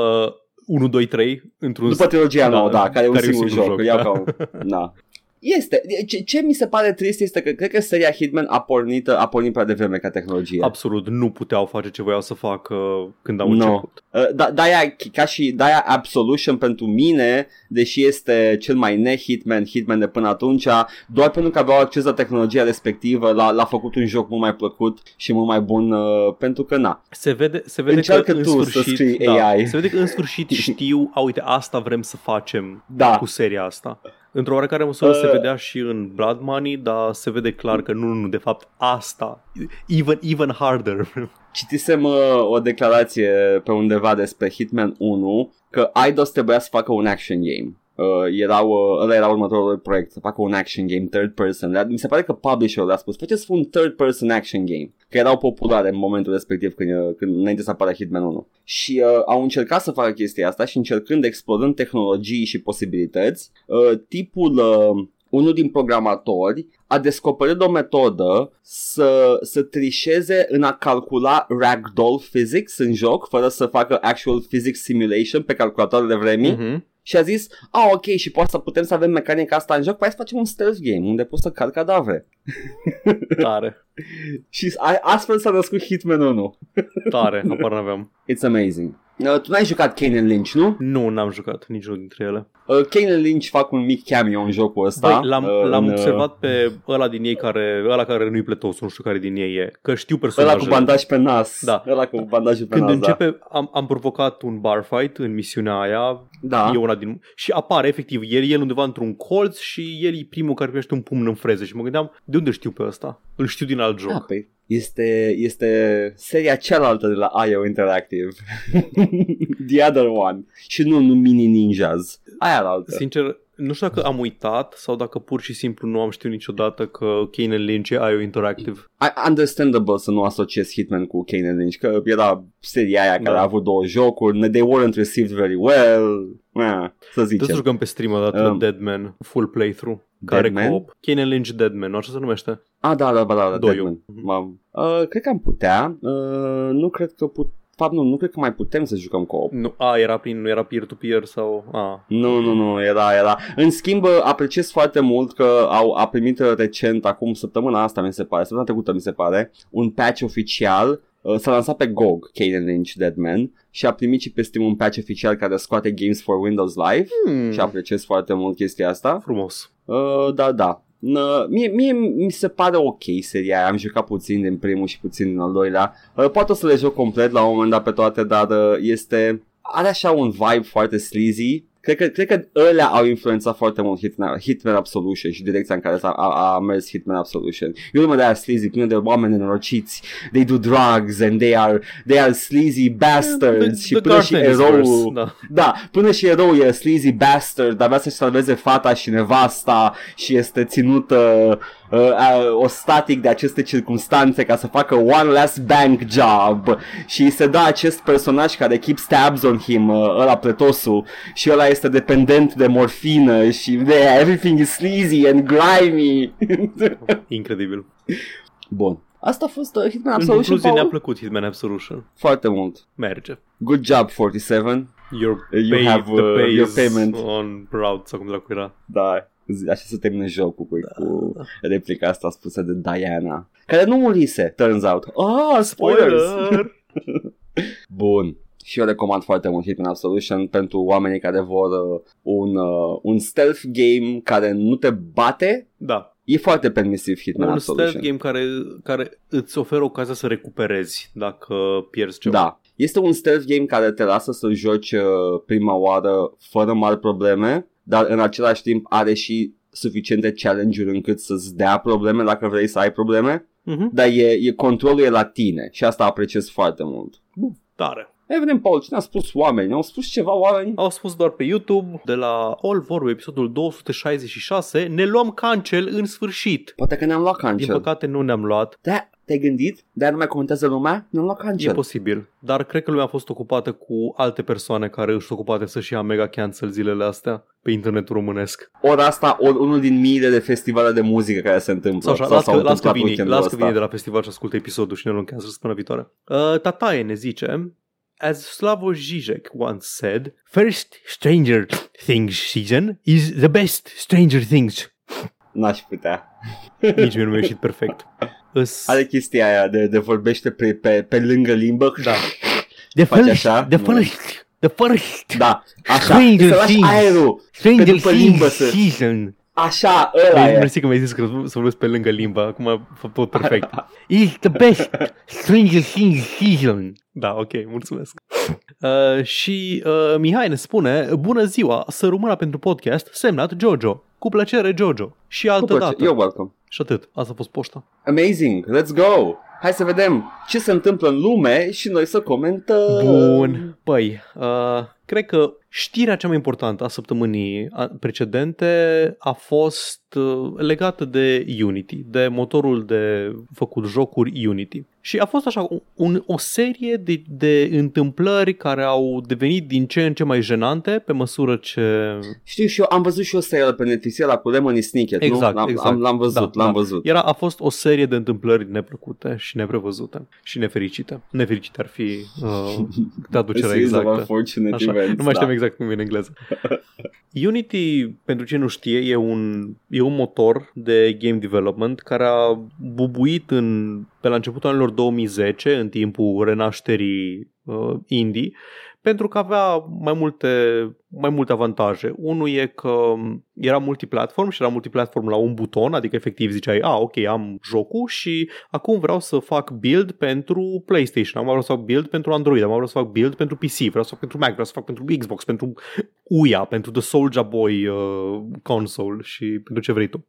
1, 2, 3 într-un După trilogia Da, nouă, da, care e un care e un singur singur joc. joc, Iau da. ca un... Da. Este. Ce, ce mi se pare trist este că cred că seria Hitman a pornit, a pornit prea devreme ca tehnologie. Absolut, nu puteau face ce voiau să facă când au No. început. Uh, da, de-aia, ca și de-aia Absolution pentru mine, deși este cel mai ne-Hitman, Hitman de până atunci, doar pentru că aveau acces la tehnologia respectivă, l-a, l-a făcut un joc mult mai plăcut și mult mai bun, uh, pentru că na. Se vede, se vede Încearcă că în tu să sfârșit, scrii da, AI. se vede că în sfârșit știu, a uite, asta vrem să facem Da. cu seria asta. Într-o oarecare măsură Uh. se vedea și în Blood Money, dar se vede clar că nu, nu, de fapt asta, even, even harder. Citisem uh, o declarație pe undeva despre Hitman 1 că Eidos trebuia să facă un action game. Uh, erau, uh, ăla era următorul proiect, să facă un action game third person. Dar Mi se pare că publisherul a spus, faceți un third person action game, că erau populare în momentul respectiv când, uh, când înainte să apară Hitman 1. Și uh, au încercat să facă chestia asta și încercând, explorând tehnologii și posibilități, uh, tipul... Uh, unul din programatori a descoperit o metodă să, să trișeze în a calcula ragdoll physics în joc, fără să facă actual physics simulation pe calculatorul vremii. Mhm. Și a zis, a, ok, și poate să putem să avem mecanica asta în joc, păi hai să facem un stealth game unde poți să calci cadavre. Tare, Și a, astfel s-a născut Hitman 1. tare, apar n-aveam. It's amazing. Uh, tu n-ai jucat Kane and Lynch, nu? Nu, n-am jucat niciunul dintre ele. Uh, Kane and Lynch fac un mic cameo în jocul ăsta. Băi, l-am, uh, l-am în, uh, observat pe ăla din ei care, ăla care nu-i plătos, nu știu care din ei e, că știu Ăla personajele. cu bandaj pe nas. Da. Ăla cu bandajul pe Când nas, începe, am, am provocat un bar fight în misiunea aia, da. e una din... Și apare efectiv el, el undeva într-un colț și el e primul care primește un pumn în freză și mă gândeam, de unde știu pe ăsta? Îl știu din alt joc. Da, păi este, este seria cealaltă de la IO Interactive. The other one. Și nu, nu Mini Ninjas. Aia la altă. Sincer, nu știu dacă am uitat sau dacă pur și simplu nu am știut niciodată că Kane Lynch e IO Interactive. I- Understandable să nu asociez Hitman cu Kane and Lynch, că era seria aia care Da. a avut două jocuri, they weren't received very well, eh, să Trebuie să zicem. jucăm pe stream o dată Um, Deadman, full playthrough. Care Deadman? co-op? Kane Lynch Deadman, nu așa se numește? Ah, da, da, da, da, da Doiul. Deadman. M-am- Uh, cred că am putea, uh, nu cred că put... Fapt, nu, nu cred că mai putem să jucăm co-op. Nu, a, era prin, nu era peer-to-peer sau... A, Nu, nu, nu, era, era. În schimb, apreciez foarte mult că au a primit recent, acum săptămâna asta, mi se pare, săptămâna trecută, mi se pare, un patch oficial uh, s-a lansat pe GOG, Kane Lynch Deadman, și a primit și pe Steam un patch oficial care scoate Games for Windows Live Hmm. și apreciez foarte mult chestia asta. Frumos. Uh, da, da. N- Mie, mie mi se pare ok seria aia. Am jucat puțin din primul și puțin din al doilea. Uh, poate o să le joc complet la un moment dat pe toate, dar uh, este... Are așa un vibe foarte sleazy. Cred că, cred că ălea au influențat foarte mult Hitman, Hitman Absolution și direcția în care a, a, a mers Hitman Absolution. E o lume de aia sleazy, plină de oameni nenorociți. They do drugs and they are, they are sleazy bastards. The- și the până și Garth Ennis eroul... verse, Da. Da, până și erou e sleazy bastard, dar vrea să-și salveze fata și nevasta și este ținută uh, uh, ostatic de aceste circunstanțe ca să facă one last bank job și se dă acest personaj care keep stabs on him, uh, ăla pletosul și ăla este dependent de morfină și de everything is sleazy and grimy. Incredibil. Bun. Asta a fost uh, Hitman În Absolution, concluzie ne-a Paul? plăcut Hitman Absolution. Foarte mult. Merge. Good job, 47. Your, You pay, have, the uh, pay your is payment. on route sau cum dracu era. Da, zi- așa se termină jocul cu, cu replica asta spusă de Diana. Care nu murise, turns out. Ah, spoilers! Bun. Și eu recomand foarte mult Hitman Absolution pentru oamenii care vor uh, un, uh, un stealth game care nu te bate. Da, E foarte permisiv Hitman un Absolution. stealth game care, care îți oferă ocazia să recuperezi dacă pierzi ceva. Da. Este un stealth game care te lasă să joci uh, prima oară fără mari probleme, dar în același timp are și suficiente challenge-uri încât să-ți dea probleme dacă vrei să ai probleme, Mhm. dar e, e controlul e la tine și asta apreciez foarte mult. Tare. Evident, Paul, cine a spus oameni? Au spus ceva oameni? Au spus doar pe YouTube, de la All Vorbe, episodul 266, ne luăm cancel în sfârșit. Poate că ne-am luat Din cancel. păcate nu ne-am luat, Da, te-ai gândit? Dar nu mai comentează lumea? Ne-am luat e cancel. posibil. Dar cred că lumea a fost ocupată cu alte persoane care își sunt ocupate să-și ia mega cancel zilele astea pe internetul românesc. ori asta, ori unul din miile de festivale de muzică care se întâmplă. Sau așa, sau las s-au că, las că întâmplat vine, weekendul las că ăsta. vine de la festival și ascultă episodul și ne luăm cancel săptămâna viitoare. Uh, Tataie ne zice, As Slavoj Žižek once said, First Stranger Things season is the best Stranger Things. N-aș putea. Nici mie nu mi-a ieșit perfect. Îs... Are chestia aia de, de vorbește pe, pe, pe lângă limbă. Da. The Face first, așa? the Nu. first, the first Da, așa. Stranger Să lași Things. aerul. Stranger Pe după limbă Things să- season. Așa, ăla Mersi, e. mersi că mi-ai zis că să vorbesc pe lângă limba, acum a făcut tot perfect. Is the best Stranger Things season. Da, ok, mulțumesc. Uh, și uh, Mihai ne spune, bună ziua, să rămână pentru podcast, semnat Jojo. Cu plăcere, Jojo. Și altă Cu plăcere. dată. You're welcome. Și atât. Asta a fost poșta. Amazing, let's go! Hai să vedem ce se întâmplă în lume și noi să comentăm. Bun. Păi, uh, cred că știrea cea mai importantă a săptămânii a- precedente a fost uh, legată de Unity, de motorul de făcut jocuri Unity. Și a fost așa un, o serie de, de întâmplări care au devenit din ce în ce mai jenante pe măsură ce... Știu și eu, am văzut și o serial pe Netflix, la cu Lemony Snicket, Exact, nu? L-am, exact. Am, l-am văzut, Da, l-am da. văzut. Era, a fost o serie de întâmplări neplăcute și neprevăzute și nefericite. Nefericite ar fi uh, traducerea A series of exactă. unfortunate Așa, events, nu mai știam da. exact cum e în engleză. Unity, pentru cine nu știe, e un, e un motor de game development care a bubuit în, pe la începutul anilor 2010, în timpul renașterii uh, indie, pentru că avea mai multe, mai multe avantaje. Unul e că era multiplatform și era multiplatform la un buton, adică efectiv ziceai, a, ok, am jocul și acum vreau să fac build pentru PlayStation, acum vreau să fac build pentru Android, acum vreau să fac build pentru PC, vreau să fac pentru Mac, vreau să fac pentru Xbox, pentru Uia, pentru The Soulja Boy uh, console și pentru ce vrei tu.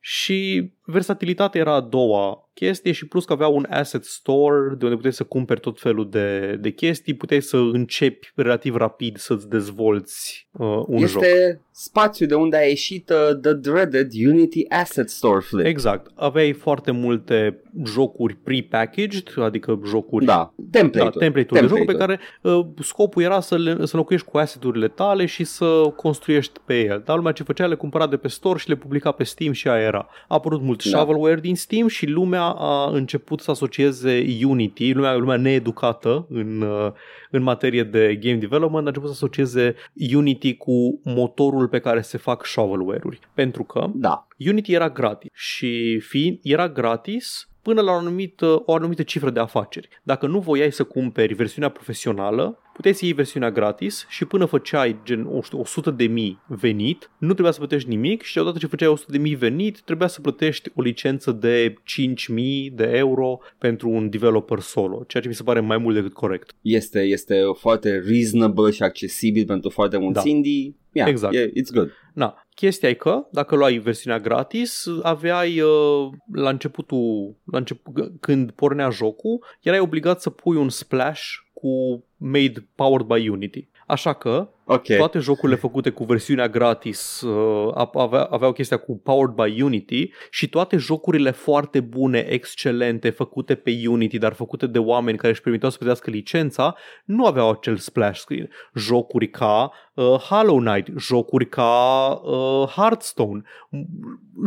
Și versatilitatea era a doua chestie și plus că avea un asset store de unde puteai să cumperi tot felul de, de chestii, puteai să începi relativ rapid să-ți dezvolți uh, un este joc. spațiul de unde a ieșit uh, The Dreaded Unity Asset Store Flip. Exact. Aveai foarte multe jocuri pre-packaged, adică jocuri Da, template-ul. da, template-ul de jocuri pe Template-ul. care uh, scopul era să, le, să locuiești cu asset-urile tale și să construiești pe el. Dar lumea ce făcea le cumpăra de pe store și le publica pe Steam și aia era. A apărut mult Da. shovelware din Steam și lumea a început să asocieze Unity, lumea, lumea needucată în, uh, în materie de game development, a început să asocieze Unity cu motorul pe care se fac shovelware-uri. Pentru că Da. Unity era gratis și fiind era gratis, până la o anumită, o anumită cifră de afaceri. Dacă nu voiai să cumperi versiunea profesională, puteai să iei versiunea gratis și până făceai gen 100 de mii venit, nu trebuia să plătești nimic și odată ce făceai 100 de mii venit, trebuia să plătești o licență de 5.000 de euro pentru un developer solo, ceea ce mi se pare mai mult decât corect. Este, este foarte reasonable și accesibil pentru foarte mulți Da. indie. Yeah, Exact. yeah, it's good. Na, chestia e că dacă luai versiunea gratis, aveai uh, la începutul, la început, când pornea jocul, erai obligat să pui un splash cu made powered by Unity. Așa că Ok. toate jocurile făcute cu versiunea gratis uh, avea, aveau chestia cu Powered by Unity și toate jocurile foarte bune, excelente, făcute pe Unity, dar făcute de oameni care își permiteau să plătească licența, nu aveau acel splash screen. Jocuri ca uh, Hollow Knight, jocuri ca uh, Hearthstone, m-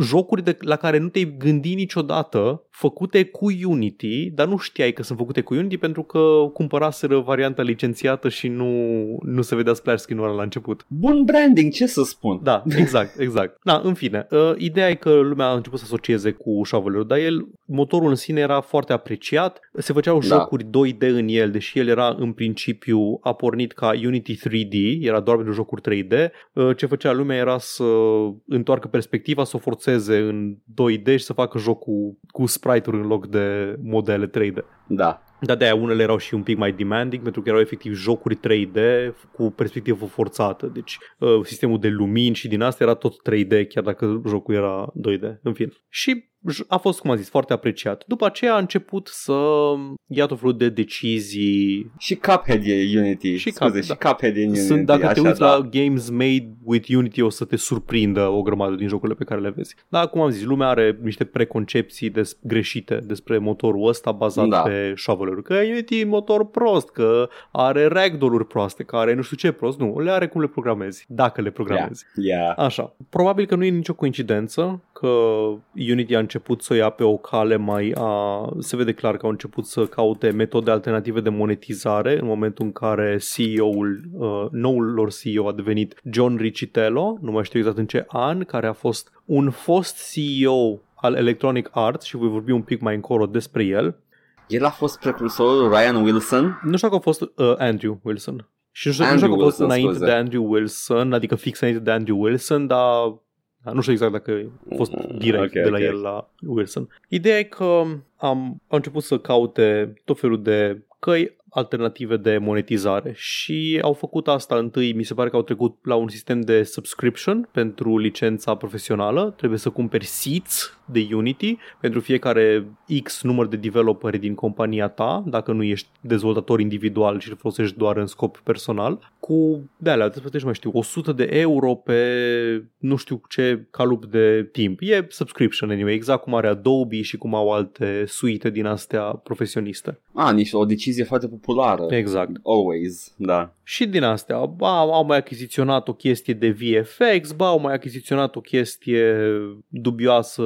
jocuri de, la care nu te-ai gândit niciodată, făcute cu Unity, dar nu știai că sunt făcute cu Unity pentru că cumpăraseră varianta licențiată și nu, nu se vedea splash screen-ul ăla la început. Bun branding, ce să spun? Da, exact, exact. Da, în fine, uh, ideea e că lumea a început să asocieze cu shovel dar el, motorul în sine era foarte apreciat, se făceau Da. jocuri 2D în el, deși el era în principiu, a pornit ca Unity 3D, era doar pentru jocuri 3D, uh, ce făcea lumea era să întoarcă perspectiva, să o forțeze în 2D și să facă jocul cu sprite-uri în loc de modele 3D. Da. Dar de-aia unele erau și un pic mai demanding pentru că erau efectiv jocuri 3D cu perspectivă forțată. Deci uh, sistemul de lumini și din asta era tot 3D chiar dacă jocul era 2D. În fine. Și j- a fost, cum am zis, foarte apreciat. După aceea a început să ia tot felul de decizii. Și Cuphead e Unity. Și Scuze, Cup- și Cuphead e Unity. Sunt, dacă te așa, uiți da. la games made with Unity o să te surprindă o grămadă din jocurile pe care le vezi. Dar, cum am zis, lumea are niște preconcepții des- greșite despre motorul ăsta bazat Da. pe shovel Că Unity e motor prost, că are ragdoll-uri proaste, că are nu știu ce prost. Nu, le are cum le programezi, dacă le programezi. Yeah. Așa. Probabil că nu e nicio coincidență că Unity a început să o ia pe o cale mai a... Se vede clar că au început să caute metode alternative de monetizare în momentul în care CEO-ul, uh, noul lor CEO a devenit John Riccitello, nu mai știu exact în ce an, care a fost un fost CEO al Electronic Arts și voi vorbi un pic mai încolo despre el. El a fost precursorul Ryan Wilson. Nu știu dacă a fost uh, Andrew Wilson. Și nu știu, nu Andrew știu dacă a fost Wilson, înainte scuze. de Andrew Wilson, adică fix înainte de Andrew Wilson, dar da, nu știu exact dacă a fost Mm, direct ok, de la ok. el la Wilson. Ideea e că am, au început să caute tot felul de căi alternative de monetizare și au făcut asta întâi, mi se pare că au trecut la un sistem de subscription pentru licența profesională, trebuie să cumperi seats de Unity pentru fiecare X număr de developeri din compania ta, dacă nu ești dezvoltator individual și îl folosești doar în scop personal, cu de alea, trebuie să plătești, mai știu, 100 de euro pe nu știu ce calup de timp. E subscription anyway, exact cum are Adobe și cum au alte suite din astea profesioniste. Ah, nici o decizie foarte populară. Exact. Always, da. Și din astea, ba, au mai achiziționat o chestie de VFX, ba, au mai achiziționat o chestie dubioasă,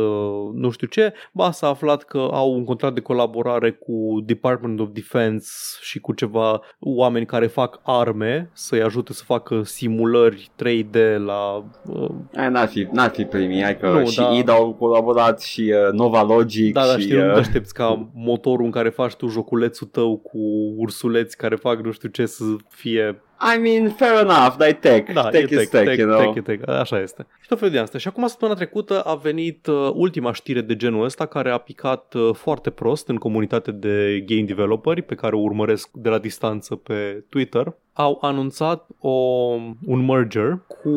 nu știu ce, ba, s-a aflat că au un contract de colaborare cu Department of Defense și cu ceva oameni care fac arme să-i ajute să facă simulări 3D la... Uh, Aia n-ar fi, n-ar fi primii, hai că Nu, și da. ida au colaborat și uh, Nova Logic da, dar și... știi, nu te uh, aștepți ca motorul în care faci tu joculețul tău cu ursuleți care fac nu știu ce să fie I mean, fair enough, dar e tech. Da, tech e is tech, tech, tech, you know. tech, e tech, așa este. Și tot felul de asta. Și acum, săptămâna trecută, a venit uh, ultima știre de genul ăsta care a picat uh, foarte prost în comunitate de game developeri pe care o urmăresc de la distanță pe Twitter. Au anunțat o, un merger cu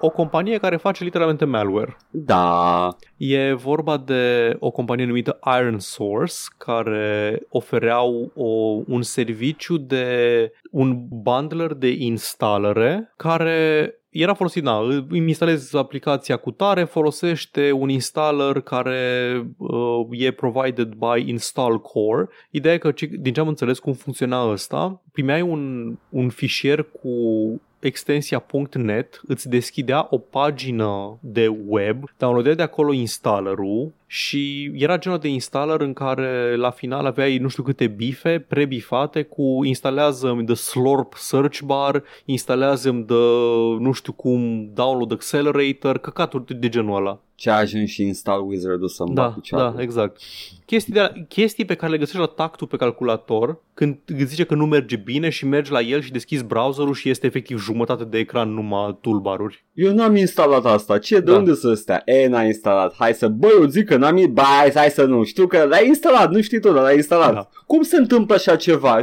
o companie care face literalmente malware. Da, E vorba de o companie numită Iron Source care ofereau o, un serviciu de un bundler de instalare care era folosit, na, îmi instalezi aplicația cu tare, folosește un installer care uh, e provided by Install Core. Ideea e că, ci- din ce am înțeles cum funcționa ăsta, primeai un, un fișier cu extensia .net îți deschidea o pagină de web, downloadai de acolo installerul și era genul de installer în care la final aveai nu știu câte bife prebifate cu instalează-mi the slurp search bar, instalează-mi the nu știu cum download accelerator, căcaturi de genul ăla. Ce a ajuns și install wizard-ul să-mi Da, bag picioarele. da, exact. Chestii, de la, chestii pe care le găsești la tactul pe calculator când îți zice că nu merge bine și mergi la el și deschizi browserul și este efectiv jumătate de ecran numai toolbar-uri. Eu n-am instalat asta. Ce? De Da. unde să stea? E, n-a instalat. Hai să... Bă, eu zic că n-am... Ba, hai, hai să nu. Știu că l-ai instalat. Nu știi tu, dar l-ai instalat. Da. Cum se întâmplă așa ceva?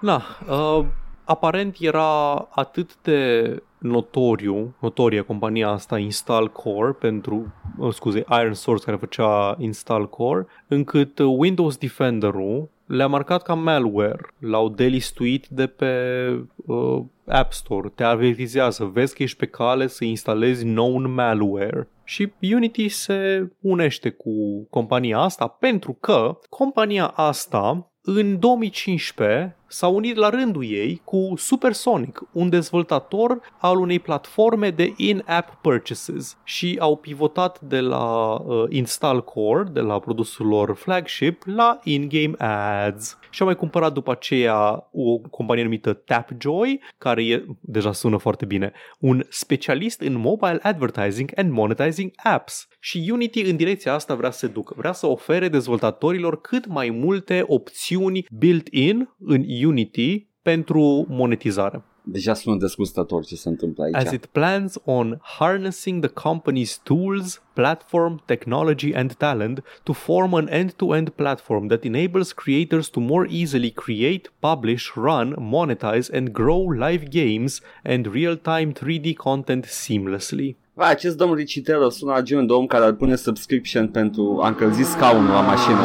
Na, uh, aparent era atât de notoriu, notorie compania asta Install Core pentru, uh, scuze, Iron Source care făcea Install Core, încât uh, Windows Defender-ul le-a marcat ca malware, l-au delistuit de pe uh, App Store, te avertizează, vezi că ești pe cale să instalezi known malware. Și Unity se unește cu compania asta pentru că compania asta în 2015 s-a unit la rândul ei cu Supersonic, un dezvoltator al unei platforme de in-app purchases și au pivotat de la uh, Install Core, de la produsul lor flagship, la in-game ads. Și au mai cumpărat după aceea o companie numită Tapjoy, care e, deja sună foarte bine, un specialist în mobile advertising and monetizing apps. Și Unity în direcția asta vrea să se ducă. Vrea să ofere dezvoltatorilor cât mai multe opțiuni built-in în Unity pentru monetizare. Deja sună desgustător ce se întâmplă aici. As it plans on harnessing the company's tools, platform, technology and talent to form an end-to-end platform that enables creators to more easily create, publish, run, monetize and grow live games and real-time 3D content seamlessly. Va, acest domn Ricitello sună la genul de om care ar pune subscription pentru a încălzi scaunul la mașină.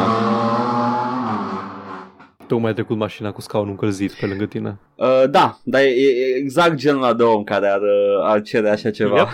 Tocmai a trecut mașina cu scaunul încălzit pe lângă tine. Uh, da, dar e, e exact genul ăla de om care ar, uh, ar cere așa ceva. Yep.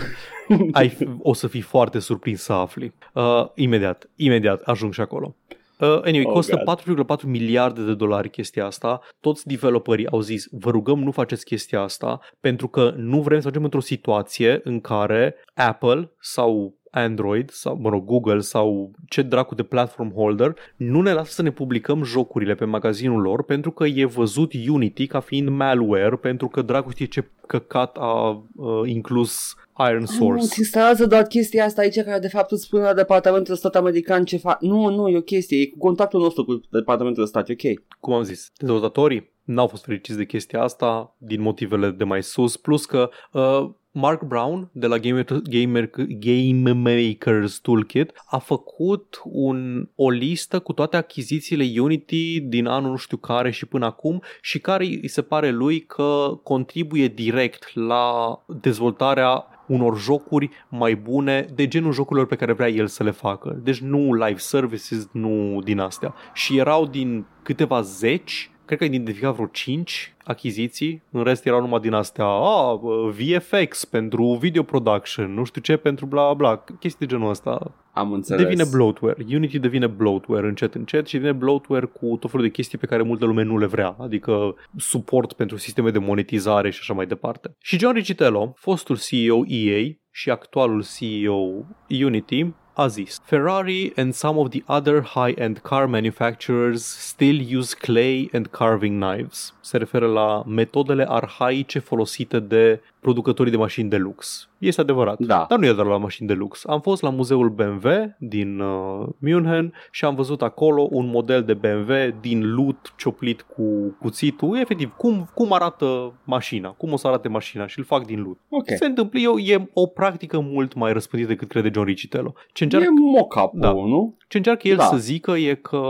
Ai, fi- o să fii foarte surprins să afli. Uh, imediat, imediat ajung și acolo. Uh, anyway, Oh, costă God. 4,4 miliarde de dolari chestia asta. Toți developerii au zis, vă rugăm nu faceți chestia asta pentru că nu vrem să ajungem într-o situație în care Apple sau Android sau, mă rog, Google sau ce dracu de platform holder nu ne lasă să ne publicăm jocurile pe magazinul lor pentru că e văzut Unity ca fiind malware pentru că dracu știe ce căcat a uh, inclus Iron Nu, Source. ți instalează doar chestia asta aici care de fapt îți spune la departamentul de stat american ce fac. Nu, nu, e o chestie, e cu contactul nostru cu departamentul de stat, e ok. cum am zis, dezvoltatorii n-au fost fericiți de chestia asta din motivele de mai sus, plus că uh, Mark Brown de la Gamer, Gamer, Game Makers Toolkit a făcut un, o listă cu toate achizițiile Unity din anul nu știu care și până acum și care îi se pare lui că contribuie direct la dezvoltarea unor jocuri mai bune de genul jocurilor pe care vrea el să le facă. Deci nu live services, nu din astea. Și erau din câteva zeci cred că ai identificat vreo 5 achiziții, în rest erau numai din astea, a, VFX pentru video production, nu știu ce pentru bla bla, chestii de genul ăsta. Am înțeles. Devine bloatware. Unity devine bloatware încet încet și devine bloatware cu tot felul de chestii pe care multă lume nu le vrea, adică suport pentru sisteme de monetizare și așa mai departe. Și John Riccitello, fostul CEO EA și actualul CEO Unity, a zis Ferrari and some of the other high-end car manufacturers still use clay and carving knives. Se referă la metodele arhaice folosite de producătorii de mașini de lux. Este adevărat. Da. Dar nu e doar la mașini de lux. Am fost la muzeul BMW din uh, München și am văzut acolo un model de BMW din lut cioplit cu cuțitul. Efectiv, cum, cum arată mașina, cum o să arate mașina și îl fac din lut. Ok. Se întâmplă, eu, e o practică mult mai răspândită decât crede John Riccitello. Ce încearcă, E mock-up Da. nu? ce încearcă el Da. să zică e că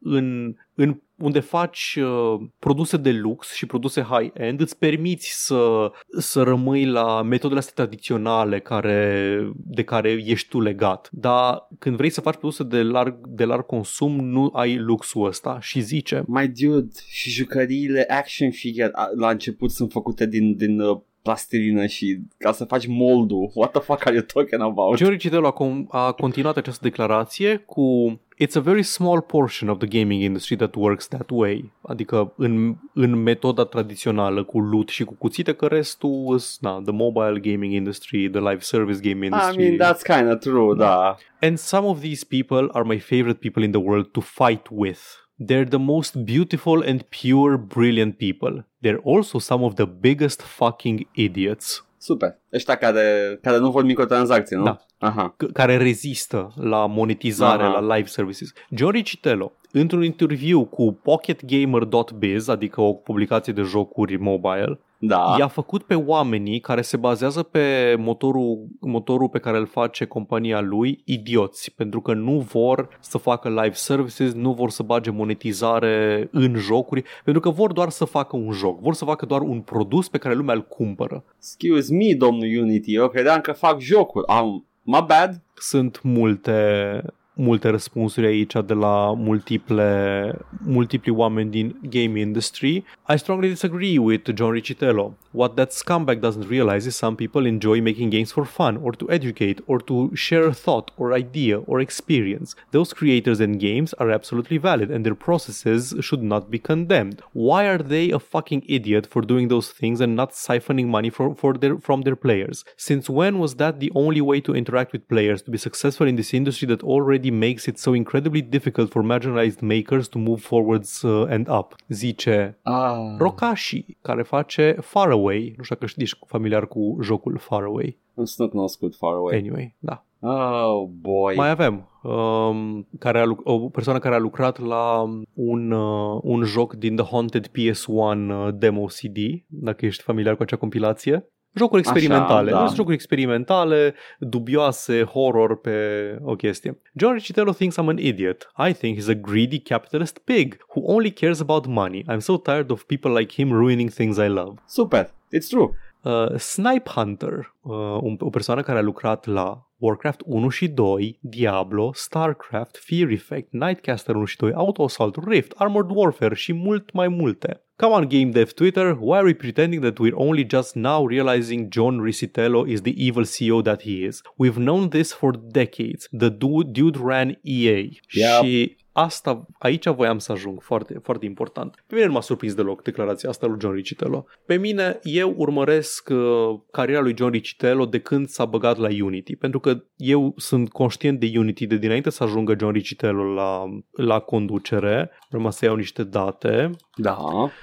în, în unde faci uh, produse de lux și produse high-end, îți permiți să, să rămâi la metodele astea tradiționale care, de care ești tu legat. Dar când vrei să faci produse de larg, de larg consum, nu ai luxul ăsta și zice My dude, și jucăriile action figure a- la început sunt făcute din, din uh, plastilină și ca să faci moldul. What the fuck are you talking about? John Riccitello a, com- a continuat această declarație cu It's a very small portion of the gaming industry that works that way. Adică în, în metoda tradițională cu loot și cu cuțite, că restul is, na, the mobile gaming industry, the live service game I industry. mean, that's kind of true, da. And some of these people are my favorite people in the world to fight with. They're the most beautiful and pure, brilliant people. They're also some of the biggest fucking idiots. super. Ăștia care, care nu vor microtransacții, nu? Da. Aha. c- care rezistă la monetizare, Aha. la live services. John Riccitello, într-un interviu cu pocketgamer.biz, adică o publicație de jocuri mobile, Da. i-a făcut pe oamenii care se bazează pe motorul, motorul pe care îl face compania lui idioți, pentru că nu vor să facă live services, nu vor să bage monetizare în jocuri, pentru că vor doar să facă un joc, vor să facă doar un produs pe care lumea îl cumpără. Excuse me, domnul Unity, eu credeam că fac jocuri. Am, my bad. sunt multe multe răspunsuri aici de la multiple, multipli oameni din game industry. I strongly disagree with John Riccitello. What that scumbag doesn't realize is some people enjoy making games for fun or to educate or to share thought or idea or experience. Those creators and games are absolutely valid and their processes should not be condemned. Why are they a fucking idiot for doing those things and not siphoning money for, for their, from their players? Since when was that the only way to interact with players to be successful in this industry that already makes it so incredibly difficult for marginalized makers to move forwards uh, and up? Zice Ah. Rokashi, care face Faraway. Nu știu dacă știți, ești familiar cu jocul Faraway. Nu sunt cunoscut far away. Anyway, da. Oh, boy. Mai avem um, care a, luc- o persoană care a lucrat la un, uh, un joc din The Haunted PS1 uh, demo CD, dacă ești familiar cu acea compilație. Jocuri experimentale. da. Sunt jocuri experimentale, dubioase, horror pe o chestie. John Riccitello thinks I'm an idiot. I think he's a greedy capitalist pig who only cares about money. I'm so tired of people like him ruining things I love. Super. It's true. Uh, Snipe Hunter, uh, un, o persoană care a lucrat la Warcraft 1 și 2, Diablo, StarCraft, Fear Effect, Nightcaster 1 și 2, Auto Assault, Rift, Armored Warfare și mult mai multe. Come on Game Dev Twitter, why are we pretending that we're only just now realizing John Riccitello is the evil CEO that he is? We've known this for decades. The dude, dude ran EA. Yep. Și asta, aici voiam să ajung, foarte, foarte important. Pe mine nu m-a surprins deloc declarația asta lui John Riccitello. Pe mine, eu urmăresc uh, cariera lui John Riccitello de când s-a băgat la Unity, pentru că eu sunt conștient de Unity de dinainte să ajungă John Riccitello la, la conducere, urma să iau niște date Da.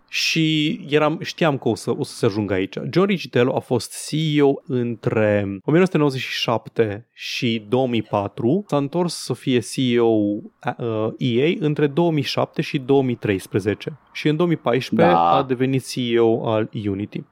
și eram, știam că o să, o să se ajungă aici. John Riccitello a fost CEO între 1997 și 2004, s-a întors să fie CEO uh, EA între 2007 și 2013 și în 2014 Da. a devenit CEO al Unity.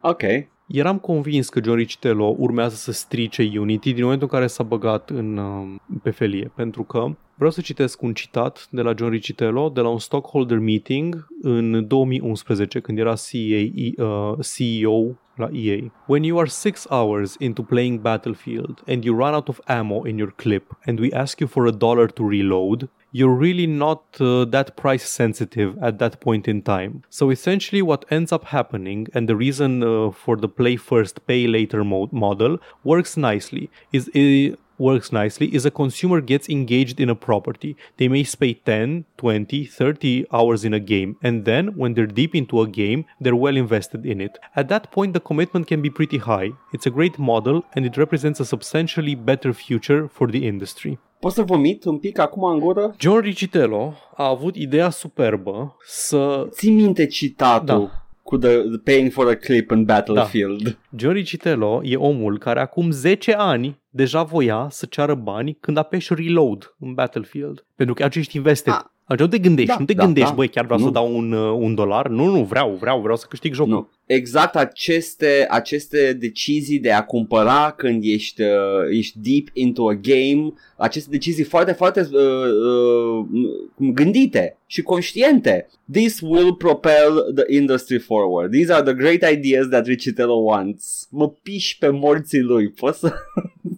Ok. Eram convins că John Riccitello urmează să strice Unity din momentul în care s-a băgat în, uh, pe felie, pentru că vreau să citesc un citat de la John Riccitello de la un stockholder meeting în 2011 când era CEA, uh, CEO la EA. When you are six hours into playing Battlefield and you run out of ammo in your clip and we ask you for a dollar to reload, you're really not uh, that price sensitive at that point in time. So essentially, what ends up happening, and the reason uh, for the play first, pay later mo- model works nicely, is it works nicely is a consumer gets engaged in a property. They may spend 10, 20, 30 hours in a game, and then when they're deep into a game, they're well invested in it. At that point, the commitment can be pretty high. It's a great model, and it represents a substantially better future for the industry. Poți să vomit un pic acum în gură? John Riccitello a avut ideea superbă să... Ții minte citatul Da. cu the, the paying for a clip in Battlefield. John Riccitello e omul care acum 10 ani deja voia să ceară bani când apeși reload în Battlefield. Pentru că acești invested. Ah. Așa nu te gândești, Da, nu te da, gândești, da. băi, chiar vreau Nu. să dau un, uh, un dolar? Nu, nu, vreau, vreau, vreau să câștig jocul. Nu. Exact aceste, aceste decizii de a cumpăra când ești, uh, ești deep into a game, aceste decizii foarte, foarte uh, uh, gândite și conștiente. This will propel the industry forward. These are the great ideas that Riccitello wants. Mă piși pe morții lui. Poți să...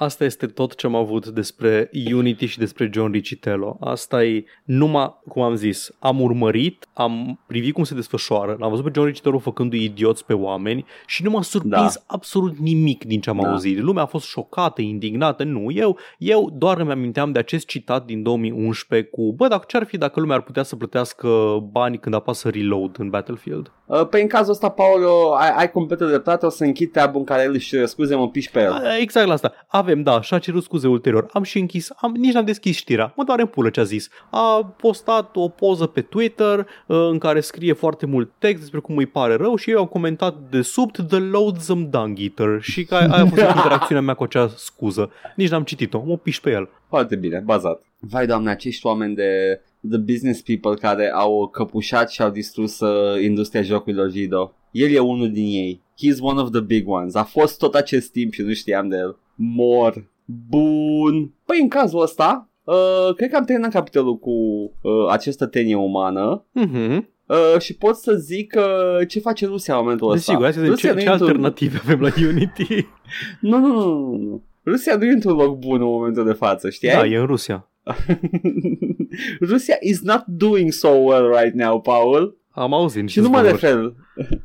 Asta este tot ce am avut despre Unity și despre John Riccitello. Asta e numai, cum am zis, am urmărit, am privit cum se desfășoară, l-am văzut pe John Riccitello făcându-i idioți pe oameni și nu m-a surprins Da. absolut nimic din ce am Da. auzit. Lumea a fost șocată, indignată. Nu, eu, eu doar îmi aminteam de acest citat din 2011 cu, bă, dacă ce-ar fi dacă lumea ar putea să plătească bani când apasă reload în Battlefield? Uh, Păi în cazul ăsta, Paolo, ai, ai completă dreptate, o să închid tab în care el își cere scuze, mă piși pe el. A, Exact la asta. Avem avem, da, și-a cerut scuze ulterior. Am și închis, am, nici n-am deschis știrea. Mă doare în pulă ce a zis. A postat o poză pe Twitter uh, în care scrie foarte mult text despre cum îi pare rău și eu am comentat de sub The Loathsome Dung Eater și că aia a fost interacțiunea mea cu acea scuză. Nici n-am citit-o, mă piș pe el. Foarte bine, bazat. Vai, doamne, acești oameni de the business people care au căpușat și au distrus uh, industria jocurilor video. El e unul din ei. He's one of the big ones. A fost tot acest timp și nu știam de el. Mor. Bun. Păi în cazul ăsta, uh, cred că am terminat capitolul cu uh, această tenie umană. Mhm. Uh, și pot să zic uh, ce face Rusia în momentul ăsta. Desigur, hai să vedem Rusia ce, nu ce e într-un- alternative avem la Unity. Nu, nu, nu, nu, nu. Rusia nu e într-un loc bun în momentul de față, știi? Da, e în Rusia. Rusia is not doing so well right now, Paul. Am auzit Și nu mă refer,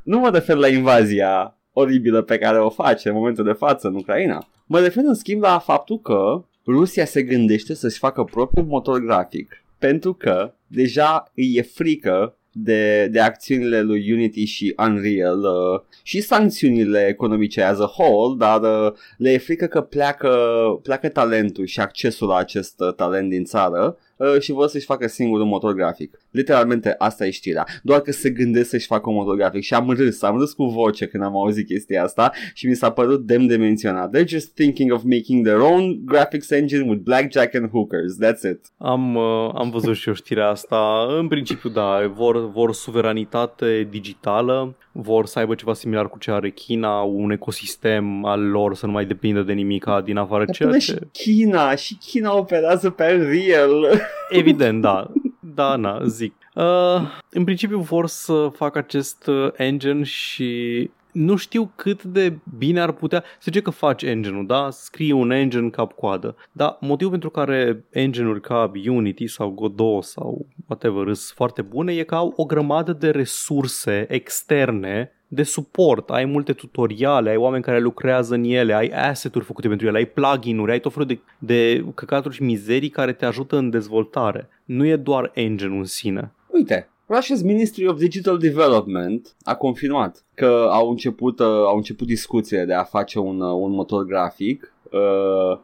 nu mă refer la invazia oribilă pe care o face în momentul de față în Ucraina. Mă refer în schimb la faptul că Rusia se gândește să-și facă propriul motor grafic pentru că deja îi e frică de, de acțiunile lui Unity și Unreal uh, și sancțiunile economice as a whole, dar uh, le e frică că pleacă, pleacă talentul și accesul la acest uh, talent din țară uh, și vor să-și facă singur un motor grafic. Literalmente asta e știrea. Doar că se gândesc să-și facă un motor grafic și am râs, am râs cu voce când am auzit chestia asta și mi s-a părut demn de menționat. They're just thinking of making their own graphics engine with blackjack and hookers. That's it. Am, uh, am văzut și eu știrea asta. În principiu, da, vor, vor suveranitate digitală, vor să aibă ceva similar cu ce are China, un ecosistem al lor să nu mai depindă de nimica din afară. Dar Ceea până ce... și China, și China operează pe Unreal. Evident, da. Da, na, zic. Uh, în principiu vor să facă acest uh, engine și nu știu cât de bine ar putea să zice că faci engine-ul, da? Scrie un engine cap-coadă. Dar motivul pentru care engine-uri ca Unity sau Godot sau whatever sunt foarte bune e că au o grămadă de resurse externe de suport, ai multe tutoriale, ai oameni care lucrează în ele, ai asset-uri făcute pentru ele, ai plugin-uri, ai tot felul de, de căcaturi și mizerii care te ajută în dezvoltare. Nu e doar engine în sine. Uite, Russia's Ministry of Digital Development a confirmat că au început, uh, au început discuțiile de a face un, uh, un motor grafic. Uh,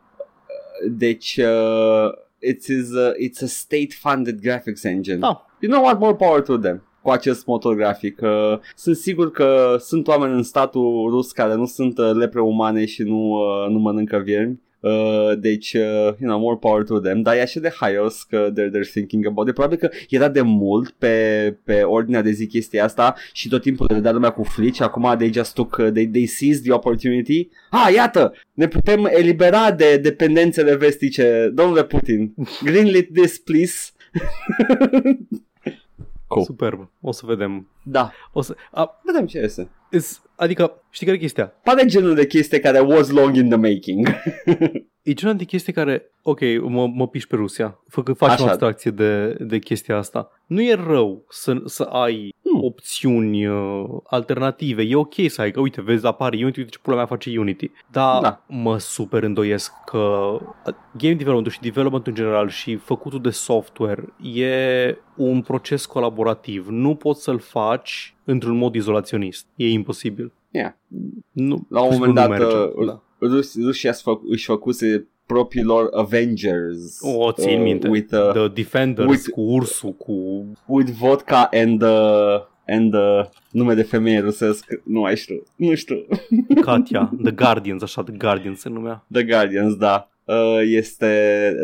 deci, uh, it is a, it's a state-funded graphics engine. Da. You know what? More power to them cu acest motor grafic. Uh, sunt sigur că sunt oameni în statul rus care nu sunt uh, lepre umane și nu, uh, nu mănâncă viermi. Uh, deci, uh, you know, more power to them. Dar e așa de haios că they're, they're thinking about it. Probabil că era de mult pe, pe ordinea de zi chestia asta Și tot timpul le dea lumea cu frici Acum they just took, uh, they, they seized the opportunity. Ah, iată, ne putem elibera de dependențele vestice. Domnule Putin, greenlit this please Cool. Superb. O să vedem. Da, O să, a, vedem ce este is, adică, știi care e chestia? Pare genul de chestie care was long in the making E genul de chestie care, ok, mă, mă piși pe Rusia, fă că facem Așa. abstracție de, de chestia asta. Nu e rău să, să ai Hmm. opțiuni uh, alternative. E ok să ai, că uite, vezi, apare Unity, uite ce pula mea face Unity. Dar Da. mă super îndoiesc că uh, game development și development în general și făcutul de software e un proces colaborativ. Nu poți să-l faci într-un mod izolaționist. E imposibil. Yeah. Nu, La un pur și moment simplu dat nu merge. uh, Da. Rus- Rusia își fă- își făcuse propriilor Avengers O țin minte. with, uh, The Defenders with- cu ursul, cu... with vodka and uh, and uh, nume de femeie rusesc nu mai știu, nu știu Katia, The Guardians, așa, The Guardians se numea. The Guardians, da Uh, este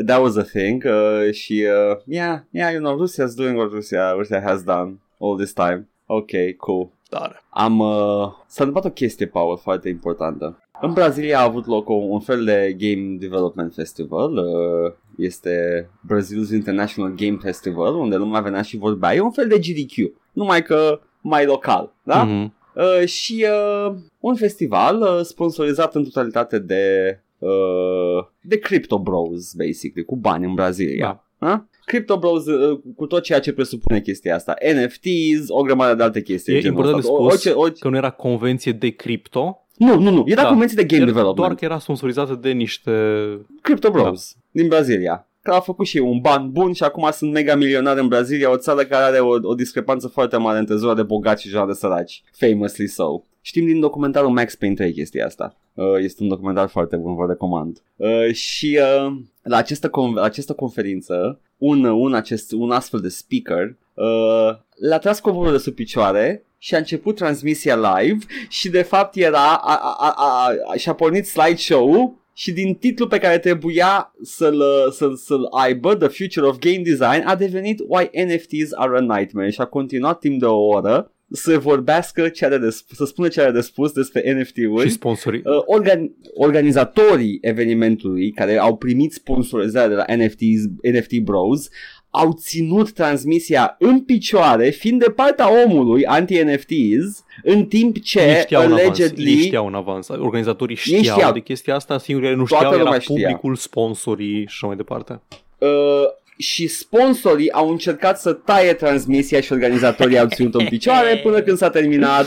that was a thing uh, și uh, yeah, yeah, you know, Russia's doing what Russia, Russia has done all this time. Ok, cool. Tare. Am uh, s-a întâmplat o chestie, Paul, foarte importantă. În Brazilia a avut loc o, un fel de Game Development Festival. Uh, este Brazil's International Game Festival, unde lumea venea și vorbea. E un fel de GDQ, numai că mai local, da? Mhm. Uh, și uh, un festival uh, sponsorizat în totalitate de uh, de Crypto Bros, basically, cu bani în Brazilia. Da. Crypto Bros uh, cu tot ceea ce presupune chestia asta. NFTs, o grămadă de alte chestii. E genul important de ăsta. O- spus orice, orice... că nu era convenție de cripto, Nu, nu, nu. Era Da. convenție de game era development. doar că era sponsorizată de niște... Crypto Bros din Brazilia. Care a făcut și ei un ban bun și acum sunt mega milionari în Brazilia, o țară care are o, o discrepanță foarte mare între zona de bogați și zona de săraci. Famously so. Știm din documentarul Max Payne 3 chestia asta. Uh, este un documentar foarte bun, vă recomand. Uh, și uh, la această, con- la această conferință, un, un, acest, un astfel de speaker uh, l-a tras covorul de sub picioare și a început transmisia live și de fapt era, a, a, a, a, și-a pornit slideshow-ul și din titlul pe care trebuia să-l, să-l, să-l aibă, The Future of Game Design, a devenit Why NFTs are a Nightmare și a continuat timp de o oră să vorbească ce are de spus, să spună ce are de spus despre NFT-uri. Și sponsorii. Uh, organ- organizatorii evenimentului care au primit sponsorizare de la NFTs, NFT Bros au ținut transmisia în picioare, fiind de partea omului anti-NFTs, în timp ce Ei știau în avans, allegedly... ei știau în avans. Organizatorii știau, știau. de chestia asta, singurii care nu Toată știau era lumea știa. publicul, sponsorii și așa mai departe. Uh, și sponsorii au încercat să taie transmisia și organizatorii au ținut în picioare până când s-a terminat.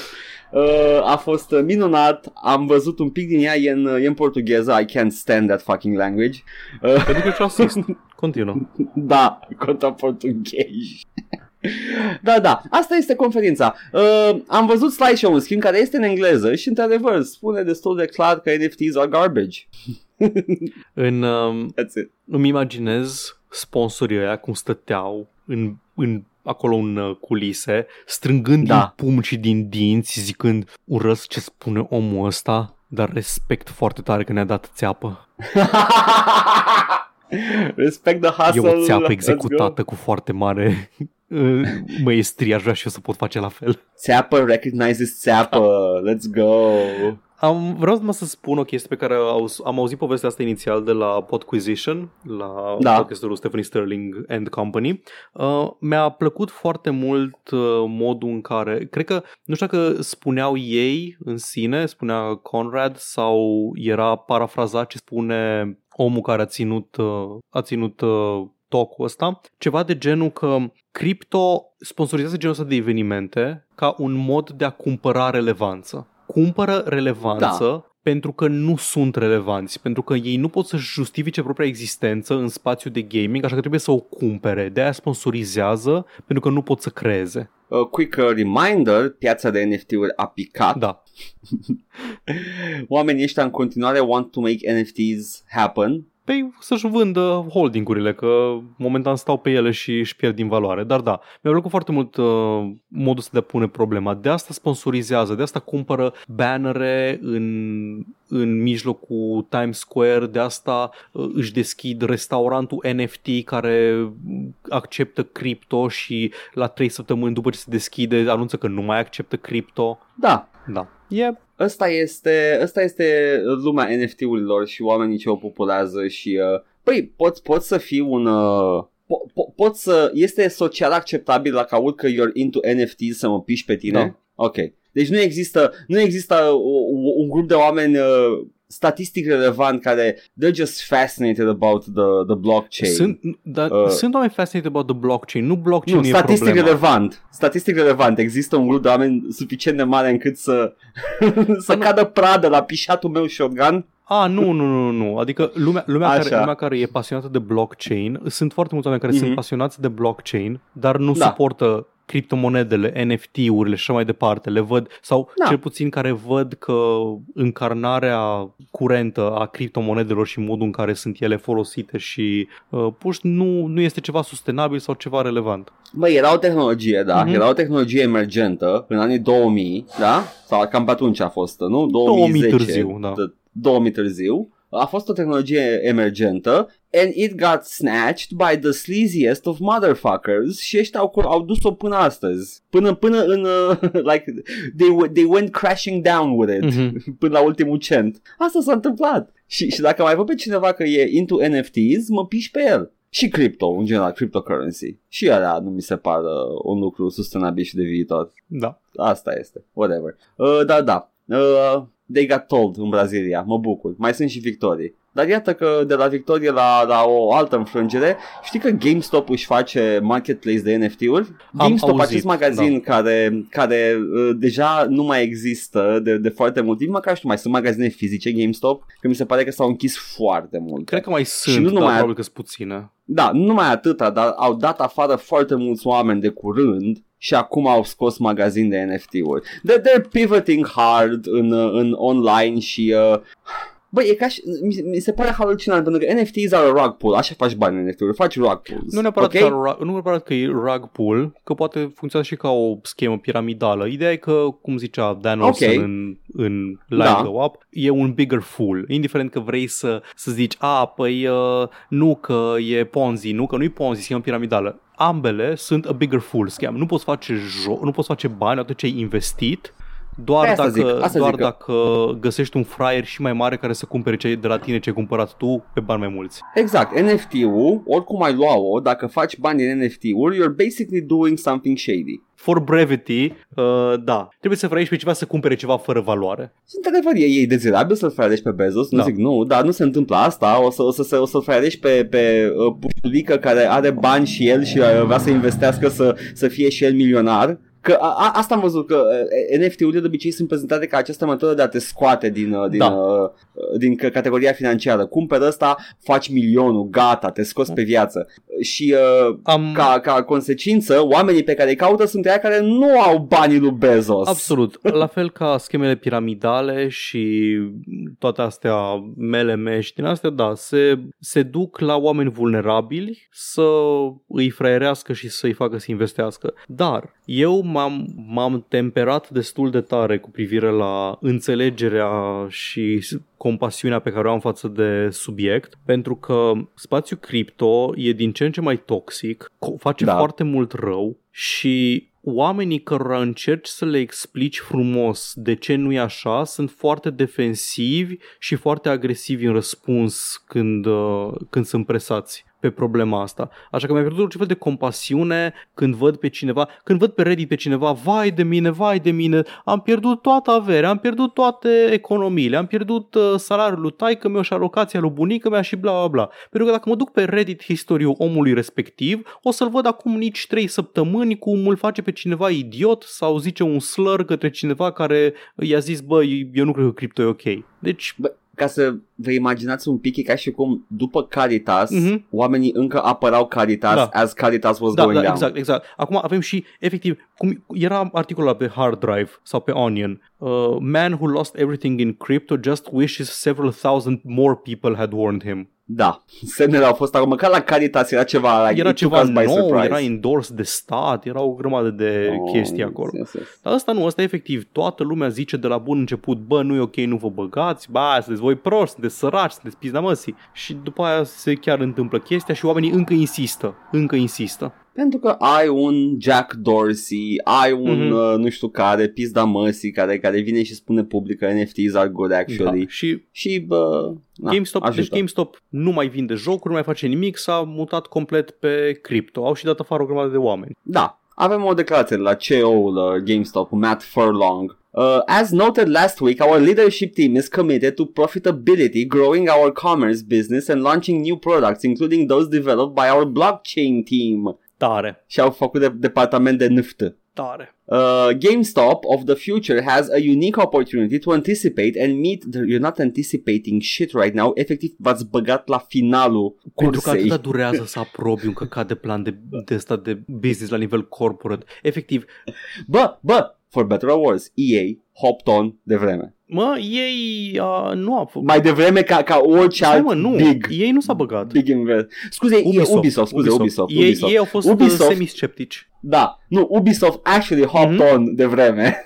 Uh, a fost uh, minunat, am văzut un pic din ea, e în, e în portugheză, I can't stand that fucking language. Uh, Pentru că ești rasist. Continuă. da, contra portughezi. Da, da, asta este conferința. Uh, am văzut slideshow în schimb care este în engleză și într-adevăr spune destul de clar că NFTs are garbage. În, um, That's it. îmi imaginez sponsorii ăia cum stăteau în, în acolo în uh, culise, strângând Da. din pumni și din dinți, zicând urăsc ce spune omul ăsta, dar respect foarte tare că ne-a dat țeapă. Respect the E hustle. o țeapă let's executată cu foarte mare uh, măiestrie, aș vrea și eu să pot face la fel. go. Țeapă recognizes țeapă. Let's go. Am, vreau numai să spun o chestie pe care au, am auzit povestea asta inițial de la Podquisition, la Da. podcastul lui Stephanie Sterling and Company. Uh, mi-a plăcut foarte mult uh, modul în care, cred că, nu știu dacă spuneau ei în sine, spunea Conrad sau era parafrazat ce spune omul care a ținut, uh, a ținut uh, talk-ul ăsta, ceva de genul că cripto sponsorizează genul ăsta de evenimente ca un mod de a cumpăra relevanță. Cumpără relevanță Da. pentru că nu sunt relevanți, pentru că ei nu pot să-și justifice propria existență în spațiu de gaming, așa că trebuie să o cumpere. De aia sponsorizează pentru că nu pot să creeze. Uh, quick uh, reminder, piața de NFT-uri a picat. Da. Oamenii ăștia în continuare want to make NFTs happen. Păi să-și vândă holdingurile, că momentan stau pe ele și își pierd din valoare. Dar da, mi-a plăcut foarte mult uh, modul ăsta de a pune problema. De asta sponsorizează, de asta cumpără bannere în, în mijlocul Times Square, de asta uh, își deschid restaurantul NFT care acceptă cripto și la 3 săptămâni după ce se deschide anunță că nu mai acceptă cripto. Da, Da. E ăsta este, ăsta este lumea NFT-urilor și oamenii ce o populează și uh, păi poți, poți să fii un uh, po- po- poți să este social acceptabil la aud că you're into NFTs să mă piși pe tine? Da. Ok. Deci nu există nu există uh, un grup de oameni uh, statistic relevant care they're just fascinated about the, the blockchain. Sunt, dar Uh, sunt oameni fascinated about the blockchain. Nu blockchain nu, e statistic problema. relevant. Statistic relevant. Există un grup de oameni suficient de mare încât să să nu. cadă pradă la pișatul meu shotgun. A, nu, nu, nu, nu. Adică lumea, lumea, Așa. care, lumea care e pasionată de blockchain, sunt foarte mulți oameni care Mhm. sunt pasionați de blockchain, dar nu Da. suportă criptomonedele, NFT-urile și așa mai departe. Le văd, sau Da. cel puțin care văd că încarnarea curentă a criptomonedelor și modul în care sunt ele folosite și uh, puși nu, nu este ceva sustenabil sau ceva relevant. Băi, era o tehnologie, da, Mhm. era o tehnologie emergentă în anii 2000, da? Sau cam pe atunci a fost, nu? 2010. 2000 târziu, da. d- 2000 târziu. A fost o tehnologie emergentă and it got snatched by the sleaziest of motherfuckers și ăștia au, au dus-o până astăzi. Până, până în, uh, like, they, w- they went crashing down with it Mhm. până la ultimul cent. Asta s-a întâmplat. Și, și dacă mai văd pe cineva că e into NFTs, mă piși pe el. Și crypto, în general, cryptocurrency. Și alea nu mi se par uh, un lucru sustenabil și de viitor. Da. Asta este. Whatever. Uh, da, da. Uh, they got told în Brazilia. Mă bucur. Mai sunt și victorii. Dar iată că de la victorie la, la o altă înfrângere, știi că GameStop își face marketplace de NFT-uri? GameStop, auzit, acest magazin care, care uh, deja nu mai există de, de foarte mult timp, măcar știu, mai sunt magazine fizice GameStop, că mi se pare că s-au închis foarte mult. Cred că mai sunt, nu dar numai- probabil că sunt puține. Da, nu numai atâta, dar au dat afară foarte mulți oameni de curând și acum au scos magazin de NFT-uri. They're, they're pivoting hard în, în online și uh, Băi, e ca și, mi, mi se pare halucinant pentru că NFTs are a rug pull, așa faci bani în NFT-uri, faci rug pulls. Nu neapărat, okay? okay? nu neapărat că e rug pull, că poate funcționa și ca o schemă piramidală. Ideea e că, cum zicea Dan Olsen Okay. în, în Line Da. Go Up, e un bigger fool. Indiferent că vrei să, să zici, a, păi uh, nu că e Ponzi, nu că nu e Ponzi, schemă piramidală. Ambele sunt a bigger fool scam. Nu poți face jo- nu poți face bani atunci ce ai investit doar, Asta dacă, zic, asta doar zic că- dacă găsești un fraier și mai mare care să cumpere ce de la tine ce ai cumpărat tu pe bani mai mulți. Exact, NFT-ul, oricum ai lua-o, dacă faci bani din NFT-uri, you're basically doing something shady. For brevity, uh, da, trebuie să vrei pe ceva să cumpere ceva fără valoare. Și într-adevăr, e, e dezirabil să-l fraiarești pe Bezos, nu Da. zic nu, dar nu se întâmplă asta, o, să, o, să, se- o să-l fraiarești pe, pe uh, pușulică care are bani și el și uh, vrea să investească să, să fie și el milionar. Că a, a, asta am văzut, că uh, NFT-urile de obicei sunt prezentate ca această metodă de a te scoate din, uh, din, Da. uh, din c- categoria financiară. Cumperi ăsta, faci milionul, gata, te scoți pe viață. Și uh, Am, ca, ca consecință, oamenii pe care îi caută sunt aia care nu au banii lui Bezos. Absolut. La fel ca schemele piramidale și toate astea MLM și din astea, da, se, se duc la oameni vulnerabili să îi fraierească și să-i facă să investească. Dar eu m-am, m-am temperat destul de tare cu privire la înțelegerea și compasiunea pe care o am față de subiect, pentru că spațiul cripto e din ce în ce mai toxic, co- face Da. foarte mult rău și oamenii cărora încerci să le explici frumos de ce nu e așa sunt foarte defensivi și foarte agresivi în răspuns când, uh, când sunt presați pe problema asta. Așa că mi-a pierdut orice fel de compasiune când văd pe cineva, când văd pe Reddit pe cineva, vai de mine, vai de mine, am pierdut toată averea, am pierdut toate economiile, am pierdut uh, salariul lui taică meu și alocația lui bunică mea și bla bla bla. Pentru că dacă mă duc pe Reddit historiul omului respectiv, o să-l văd acum nici 3 săptămâni cum îl face pe cineva idiot sau zice un slur către cineva care i-a zis, bă, eu nu cred că cripto e ok. Deci, ca să vă imaginați un pic, e ca și cum după Caritas, Mhm. oamenii încă apărau Caritas Da. as Caritas was da, going da, down. exact, exact. Acum avem și, efectiv, cum era articolul ăla pe Hard Drive sau pe Onion. Uh, man who lost everything in crypto just wishes several thousand more people had warned him. Da, semnele au fost acum, măcar la Caritas era ceva, like, Era it took ceva us by nou, surprise. era endorsed de stat, era o grămadă de Oh, chestii yes, acolo. yes, yes. Dar asta nu, asta e efectiv. Toată lumea zice de la bun început, bă, nu e ok, nu vă băgați, ba, sunteți voi proști, sunteți săraci, sunteți pizda măsii. Și după aia se chiar întâmplă chestia și oamenii încă insistă, încă insistă. Pentru că ai un Jack Dorsey, ai un Mhm. uh, nu știu care, pizda măsii, care, care vine și spune public că NFTs are good actually. Da. Și Și, bă, na, GameStop, ajută. deci GameStop nu mai vinde jocuri, nu mai face nimic, s-a mutat complet pe cripto. Au și dat afară o grămadă de oameni. Da, avem o declarație de la CEO-ul uh, GameStop, Matt Furlong. Uh, as noted last week, our leadership team is committed to profitability, growing our commerce business and launching new products, including those developed by our blockchain team. Tare, Și au făcut de departament de NFT. tare. Uh, GameStop of the future has a unique opportunity to anticipate and meet the, you're not anticipating shit right now. Efectiv, v-ați băgat la finalul Pentru că cursei. atâta durează să aprobi un căcat de plan de, de, ăsta de business la nivel corporate. Efectiv, Bă, bă, for better or worse, EA hopped on de vreme. mă, ei uh, nu a făcut. Mai devreme ca, ca orice Stai, alt mă, nu, big, ei nu s-a băgat. big invest. Scuze, Ubisoft, Ubisoft, Ubisoft scuze, Ubisoft. Ei, Ubisoft. ei au fost Ubisoft- Ubisoft. semi-sceptici. Da, nu, Ubisoft actually hopped Mhm. on de vreme.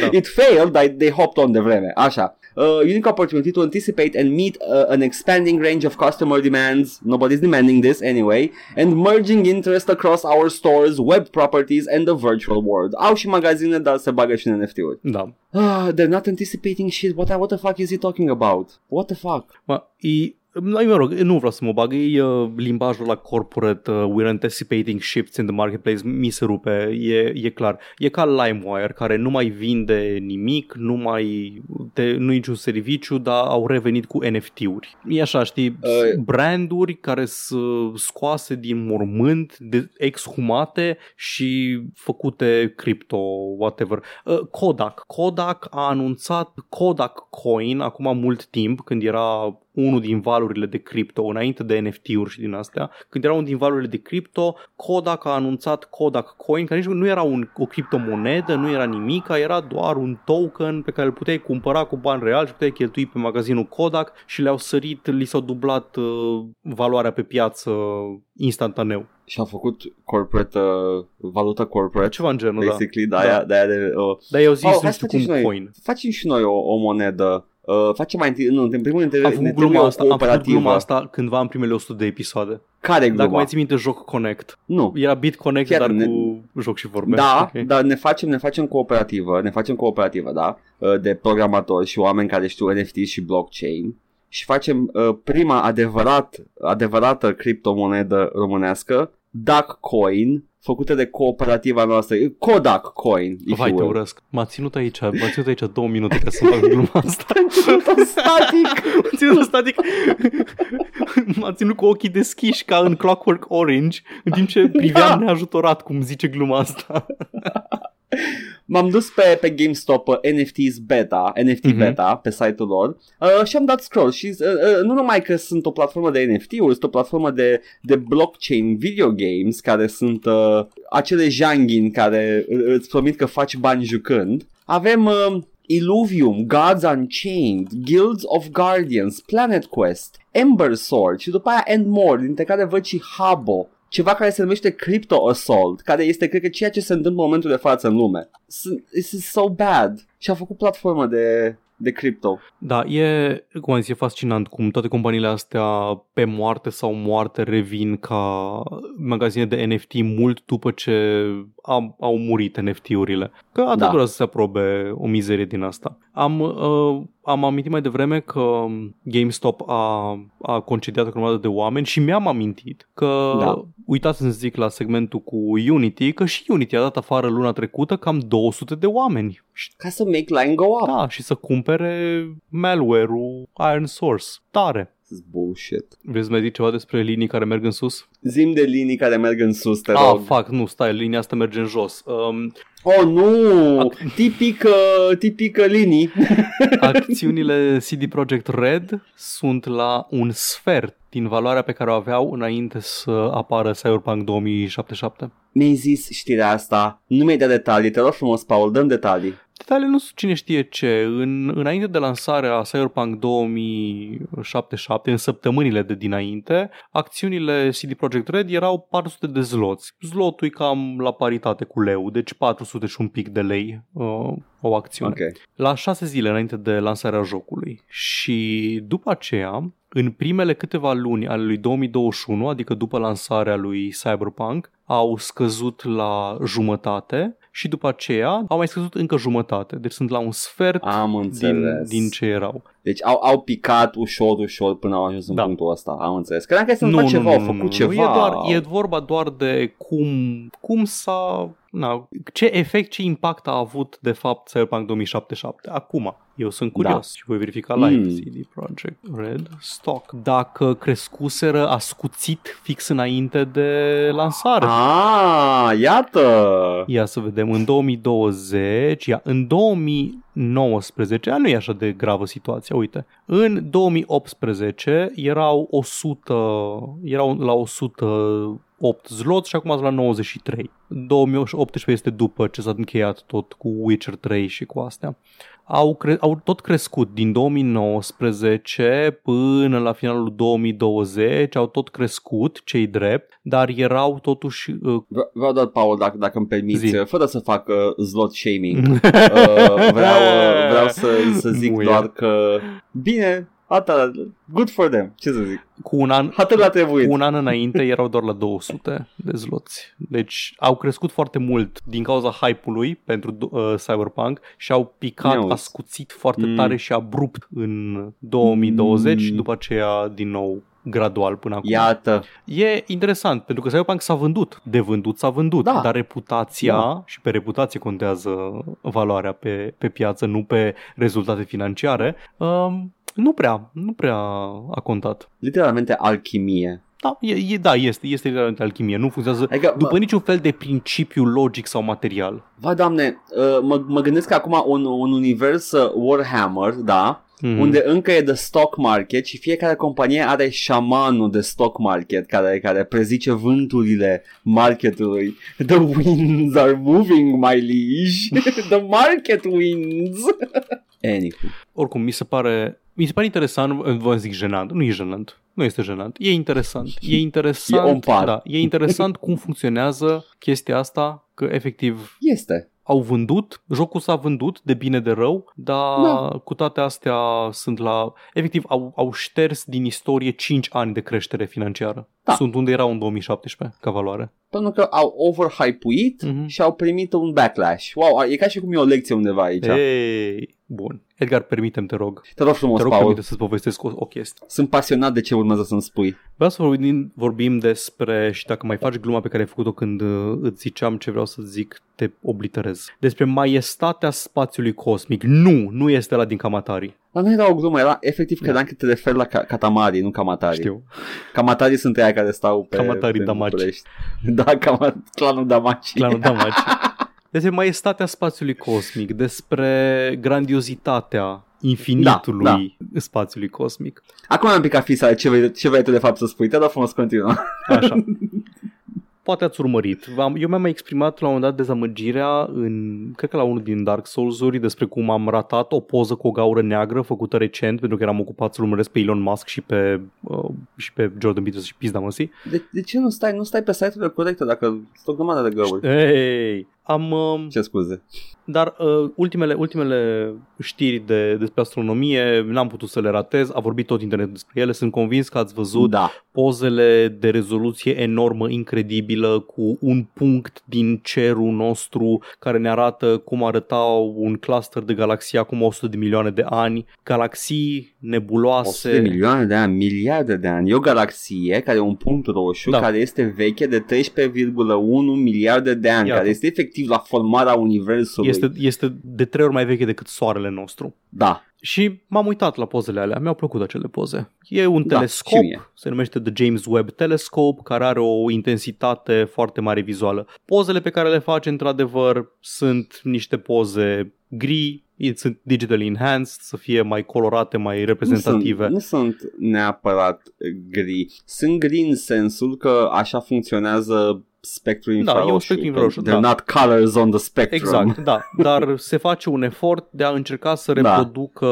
Da. It failed, but they hopped on de vreme. Așa. Uh, unique opportunity to anticipate and meet uh, an expanding range of customer demands. Nobody's demanding this anyway. And merging interest across our stores, web properties and the virtual world. Au și magazine, dar se bagă și în NFT-uri. Da. Ah, they're not anticipating shit. What, what the fuck is he talking about? What the fuck? Mă, e, mă rog, nu vreau să mă bag, e uh, limbajul la corporate, uh, we're anticipating shifts in the marketplace, mi se rupe, e, e clar. E ca LimeWire, care nu mai vinde nimic, nu mai, te, nu niciun serviciu, dar au revenit cu NFT-uri. E așa, știi, Uh. branduri care sunt scoase din mormânt, de, exhumate și făcute crypto, whatever. Uh, Kodak. Kodak a anunțat Kodak Coin acum mult timp, când era unul din valurile de cripto, înainte de NFT-uri și din astea, când era unul din valurile de cripto, Kodak a anunțat Kodak Coin, care nici nu era un, o criptomonedă, nu era nimic, era doar un token pe care îl puteai cumpăra cu bani reali și puteai cheltui pe magazinul Kodak și le-au sărit, li s-au dublat uh, valoarea pe piață instantaneu. Și au făcut corporate, uh, valută corporate. Ceva în genul, Basically, da. de aia, de, aia de uh, Dar eu zis, Oh, oh, hai nu să știu facem și cum noi. coin. facem și noi o, o monedă. Uh, facem mai întâi, nu, în primul rând, Am ne făcut trebuie gluma o asta, am făcut cooperativă. gluma asta cândva în primele 100 de episoade. Care gluma? Dacă mai ții minte Joc Connect. Nu. Era Bit Connect, Chiar dar ne- cu joc și vorbe. Da, Ok. dar ne facem, ne facem cooperativă, ne facem cooperativă, da, uh, de programatori și oameni care știu NFT și blockchain și facem uh, prima adevărat, adevărată criptomonedă românească, Duck Coin, făcută de cooperativa noastră, Kodak Coin, if Vai, you te will. urăsc. M-a ținut aici, m-a ținut aici două minute ca să fac gluma asta. static. M-a ținut static. M-a ținut cu ochii deschiși ca în Clockwork Orange, în timp ce priveam neajutorat cum zice gluma asta. M-am dus pe, pe GameStop uh, NFTs beta, NFT Mhm. beta pe site-ul lor uh, și am dat scroll și uh, uh, nu numai că sunt o platformă de NFT-uri, sunt o platformă de, de blockchain video games care sunt uh, acele janghin care uh, îți promit că faci bani jucând. Avem uh, Illuvium, Gods Unchained, Guilds of Guardians, Planet Quest, Ember Sword și după aia and more, dintre care văd și Habbo, ceva care se numește Crypto Assault, care este, cred că, ceea ce se întâmplă în momentul de față în lume. Sunt- This is so bad. Și a făcut platformă de, de crypto. Da, e, cum am zis, e fascinant cum toate companiile astea pe moarte sau moarte revin ca magazine de NFT mult după ce au, au murit NFT-urile. Că atât Da. da. durează să se aprobe o mizerie din asta. Am, uh, am amintit mai devreme că GameStop a, a concediat o grămadă de oameni și mi-am amintit că, Da. uitați să zic la segmentul cu Unity, că și Unity a dat afară luna trecută cam 200 de oameni. Și Ca să make line go up. da, și să cumpere malware-ul Iron Source. Tare. This is bullshit. Vrei să mai zic ceva despre linii care merg în sus? Zim de linii care merg în sus, te Ah, rog. fuck, nu, stai, linia asta merge în jos. Um, Oh, nu! Tipic, uh, tipic uh, linii. acțiunile CD Projekt Red sunt la un sfert din valoarea pe care o aveau înainte să apară Cyberpunk 2077. Mi-ai zis știrea asta, nu mi-ai dat detalii, te rog frumos, Paul, dăm detalii. Detalii nu sunt cine știe ce. În, înainte de lansarea Cyberpunk 2077, în săptămânile de dinainte, acțiunile CD Projekt Red erau 400 de zloți. Zlotul e cam la paritate cu leu, deci 400 și un pic de lei uh, o acțiune. Ok. La șase zile înainte de lansarea jocului. Și după aceea, în primele câteva luni ale lui 2021, adică după lansarea lui Cyberpunk, au scăzut la jumătate și după aceea au mai scăzut încă jumătate. Deci sunt la un sfert Am din, înțeles. din ce erau. Deci au, au picat ușor, ușor până au ajuns în da. punctul ăsta, am înțeles. Credeam că este nu, nu, ceva, nu, au făcut nu, ceva. Nu, e, doar, e vorba doar de cum, cum s-a... Na, ce efect, ce impact a avut de fapt Cyberpunk 2077 acum. Eu sunt da. curios da. și voi verifica live mm. CD Project Red Stock dacă crescuseră ascuțit fix înainte de lansare. Ah, iată! Ia să vedem, în 2020, ia, în 2000, 19, nu e așa de gravă situația, uite. În 2018 erau 100, erau la 108 zloți și acum sunt la 93. 2018 este după ce s-a încheiat tot cu Witcher 3 și cu astea. Au, cre- au tot crescut din 2019 până la finalul 2020, au tot crescut, cei drept, dar erau totuși uh, V- Vreau doar, Paul, dacă, dacă îmi permiți, Zi. fără să fac uh, slot shaming, uh, vreau, uh, vreau să, să zic Muie. doar că, bine, Ata, good for them, ce să zic. Cu un an, Atât l-a trebuit. cu un an înainte erau doar la 200 de zloți. Deci au crescut foarte mult din cauza hype-ului pentru uh, Cyberpunk și au picat Neauzi. ascuțit foarte Mm. tare și abrupt în 2020 Mm. și după aceea din nou gradual până acum. Iată, E interesant, pentru că Cyberpunk s-a vândut. De vândut s-a vândut, Da. dar reputația Da. și pe reputație contează valoarea pe, pe piață, nu pe rezultate financiare. Um, nu prea, nu prea a contat. literalmente alchimie. Da, e, e, da este, este literalmente alchimie. Nu funcționează Adică, după mă, niciun fel de principiu logic sau material. vai doamne, uh, mă, mă gândesc că acum un, un univers uh, Warhammer, da, Mhm. unde încă e de stock market și fiecare companie are șamanul de stock market care, care prezice vânturile marketului. The winds are moving, my liege. The market winds. Anywho. Oricum, mi se pare, mi se pare interesant, vă zic jenant, nu e jenant, nu este jenant, e interesant. E interesant, E on par. da, e interesant cum funcționează chestia asta, că efectiv Este. au vândut, jocul s-a vândut de bine de rău, dar Da. cu toate astea sunt la, efectiv au, au șters din istorie 5 ani de creștere financiară. Da. Sunt unde erau în 2017 ca valoare. Pentru că au overhypuit Mhm. și au primit un backlash. Wow, e ca și cum e o lecție undeva aici. Ei, bun. Edgar, permitem, te rog. Te rog frumos, Te rog, Paul. permite să-ți povestesc o, o chestie. Sunt pasionat de ce urmează să-mi spui. Vreau să vorbim, vorbim despre, și dacă mai faci gluma pe care ai făcut-o când uh, îți ziceam ce vreau să zic, te obliterez. Despre maestatea spațiului cosmic. Nu, nu este la din Kamatari. Dar nu era o glumă, era efectiv Da. credeam că te referi la ca- Katamari, nu Kamatari. Știu. Kamatari sunt aia care stau pe... Kamatari pe Damaci. București. Da, Kama, clanul Damaci. Clanul Damaci. Despre maestatea spațiului cosmic, despre grandiozitatea infinitului Da, da, spațiului cosmic. Acum am picat fisa ce vrei, ce vrei tu de fapt să spui. Te rog frumos, continuă. Așa. Poate ați urmărit. V-am- Eu mi-am mai exprimat la un moment dat dezamăgirea în, cred că la unul din Dark Souls-uri despre cum am ratat o poză cu o gaură neagră făcută recent pentru că eram ocupat să-l urmăresc pe Elon Musk și pe, uh, și pe Jordan Peterson și pizda măsii. De, de ce nu stai, nu stai pe site-urile corecte dacă sunt o grămadă de găuri? Ei, am... Uh, Ce scuze? Dar uh, ultimele, ultimele știri de, despre astronomie n-am putut să le ratez, a vorbit tot internetul despre ele, sunt convins că ați văzut Da. pozele de rezoluție enormă, incredibilă, cu un punct din cerul nostru care ne arată cum arăta un cluster de galaxii acum 100 de milioane de ani, galaxii 100 nebuloase. de milioane de ani, miliarde de ani. E o galaxie care e un punct roșu Da. care este veche de 13,1 miliarde de ani, Iată. care este efectiv la formarea universului. Este, este de trei ori mai veche decât soarele nostru. Da. Și m-am uitat la pozele alea, mi-au plăcut acele poze. E un Da, telescop, și mie. se numește The James Webb Telescope, care are o intensitate foarte mare vizuală. Pozele pe care le face, într-adevăr, sunt niște poze gri, sunt digitally enhanced, să fie mai colorate, mai reprezentative. Nu sunt, nu sunt neapărat gri. Sunt gri în sensul că așa funcționează spectrul Da, infraroșu. e un spectru infraroșu, They're da. not colors on the spectrum. Exact, da, dar se face un efort de a încerca să Da. reproducă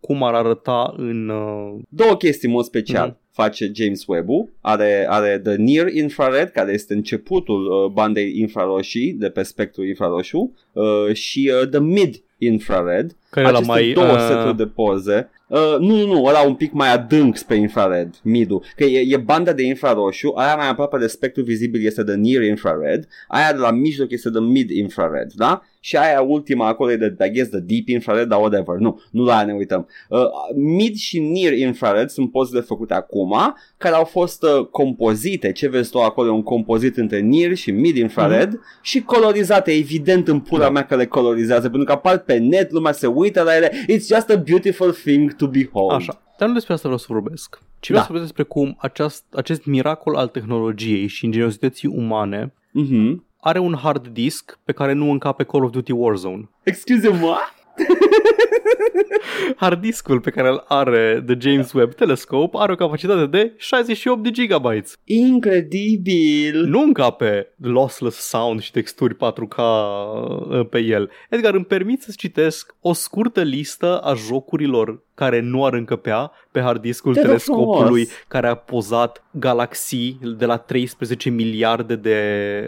cum ar arăta în... Uh, Două chestii în mod special. Mhm. Face James Webb-ul, are, are The Near Infrared, care este începutul uh, bandei infraroșii de pe spectrul infraroșu, uh, și uh, The Mid Infrared, care e la Aceste mai... două uh, seturi de poze. Uh, nu, nu, nu, ăla un pic mai adânc spre infrared, midul. Că e, e banda de infraroșu, aia mai aproape de spectru vizibil este de near infrared, aia de la mijloc este de mid infrared, da? Și aia ultima acolo e de, I guess, de deep infrared, dar whatever. Nu, nu la aia ne uităm. Uh, mid și near infrared sunt pozele făcute acum, care au fost uh, compozite. Ce vezi tu acolo e un compozit între near și mid infrared mm-hmm. și colorizate, evident în pula Da. mea că le colorizează, pentru că apar pe net, lumea se uită la ele. It's just a beautiful thing to behold. Așa. Dar nu despre asta vreau să vorbesc. Ci vreau Da. să vorbesc despre cum aceast, acest miracol al tehnologiei și ingeniozității umane Mhm. Are un hard disk pe care nu încape Call of Duty Warzone. Excuse-mă? Hard diskul pe care îl are The James Webb Telescope are o capacitate de 68 de gigabytes. Incredibil! Nu încape lossless sound și texturi 4K uh, pe el. Edgar, îmi permit să-ți citesc o scurtă listă a jocurilor care nu ar încăpea pe hard discul Te rog telescopului frumos. care a pozat galaxii de la 13 miliarde de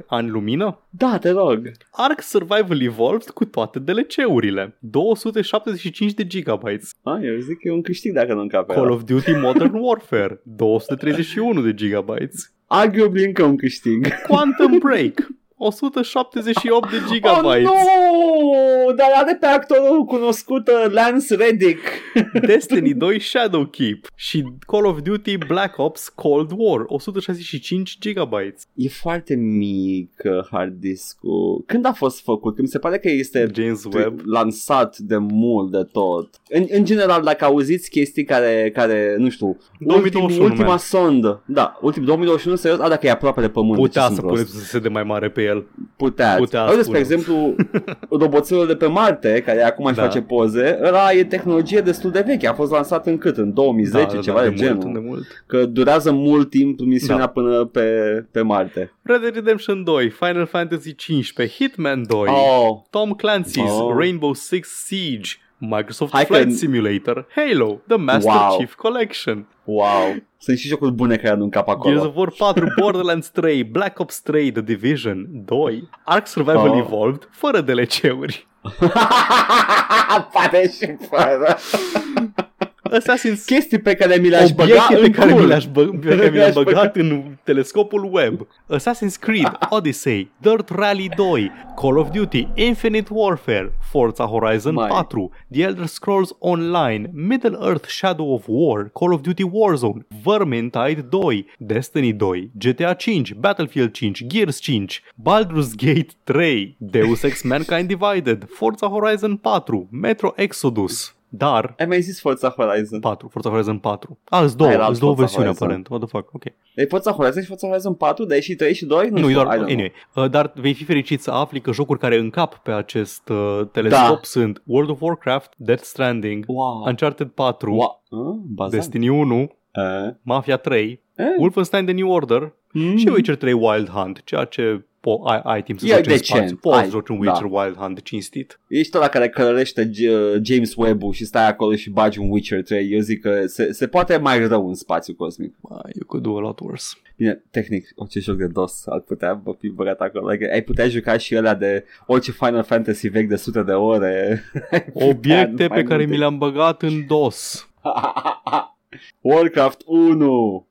ani lumină? Da, te rog. Ark Survival Evolved cu toate DLC-urile. 275 de gigabytes. Ah, eu zic că e un câștig dacă nu încape Call ăla. of Duty Modern Warfare. 231 de gigabytes. Arguably încă un câștig. Quantum Break. 178 de Oh, gigabytes. nu! Dar are pe actorul cunoscut uh, Lance Reddick. Destiny 2 Shadowkeep și Call of Duty Black Ops Cold War 165 gigabytes. E foarte mic uh, hard disk-ul. Când a fost făcut? Că mi se pare că este James Webb. lansat de mult de tot. În, în general, dacă auziți chestii care, care nu știu, 2021, ultim, ultima man. sondă, da, ultim 2021, serios, a, dacă e aproape de pământ, de Putea ce să sunt puneți prost? un SSD mai mare pe el. Putea. putea Auzi, spune. spre exemplu, roboțelul de pe Marte, care acum își Da. face poze, ăla e tehnologie destul de veche. A fost lansat în cât? În 2010, ceva de, de genul. mult, de mult. Că durează mult timp misiunea Da. până pe, pe Marte. Red Dead Redemption 2, Final Fantasy 15, Hitman 2, Oh, Tom Clancy's Oh. Rainbow Six Siege, Microsoft Hai că- Flight Simulator, Halo, The Master Wow. Chief Collection, wow. Sunt și jocuri bune care nu încap Gears acolo. of War 4, Borderlands 3, Black Ops 3, The Division 2, Ark Survival Oh. Evolved, fără DLC-uri, Pare și fără. Assassin's Chestii pe care mi le-aș băga obiecte pe în care cur. mi le-aș, bă- pe care mi le-am Mi-aș băga- băgat în telescopul web. Assassin's Creed, Odyssey, Dirt Rally 2, Call of Duty, Infinite Warfare, Forza Horizon Mai. 4, The Elder Scrolls Online, Middle Earth Shadow of War, Call of Duty Warzone, Vermintide 2, Destiny 2, GTA 5, Battlefield 5, Gears 5, Baldur's Gate 3, Deus Ex Mankind Divided, Forza Horizon 4, Metro Exodus. Dar Ai mai zis Forza Horizon. 4, Forza Horizon 4. Ah, sunt două, Aia era sunt două Forza versiuni Horizon. aparent. What the fuck, ok. E Forza Horizon și Forza Horizon 4, dar e și 3 și 2? Nu, știu, e doar, I don't know. anyway. Uh, dar vei fi fericit să afli că jocuri care încap pe acest uh, telescop Da. sunt World of Warcraft, Death Stranding, Wow. Uncharted 4, wow. Ah, bazan. Destiny 1, Eh? Mafia 3, Eh? Wolfenstein The New Order Mm. și Witcher 3 Wild Hunt, ceea ce po- ai, ai timp să E joci în decent. spațiu. Poți Ai, să joci un da. Witcher Wild Hunt cinstit. Ești ăla care călărește G- James Webb-ul și stai acolo și bagi un Witcher 3. Eu zic că se, se poate mai rău în spațiu cosmic. Ah, you could do a lot worse. Bine, tehnic, orice joc de DOS ar putea bă, fi băgat acolo. Adică ai putea juca și ăla de orice Final Fantasy vechi de sute de ore. Ai putea Obiecte mai pe care multe. mi le-am băgat în DOS. Warcraft 1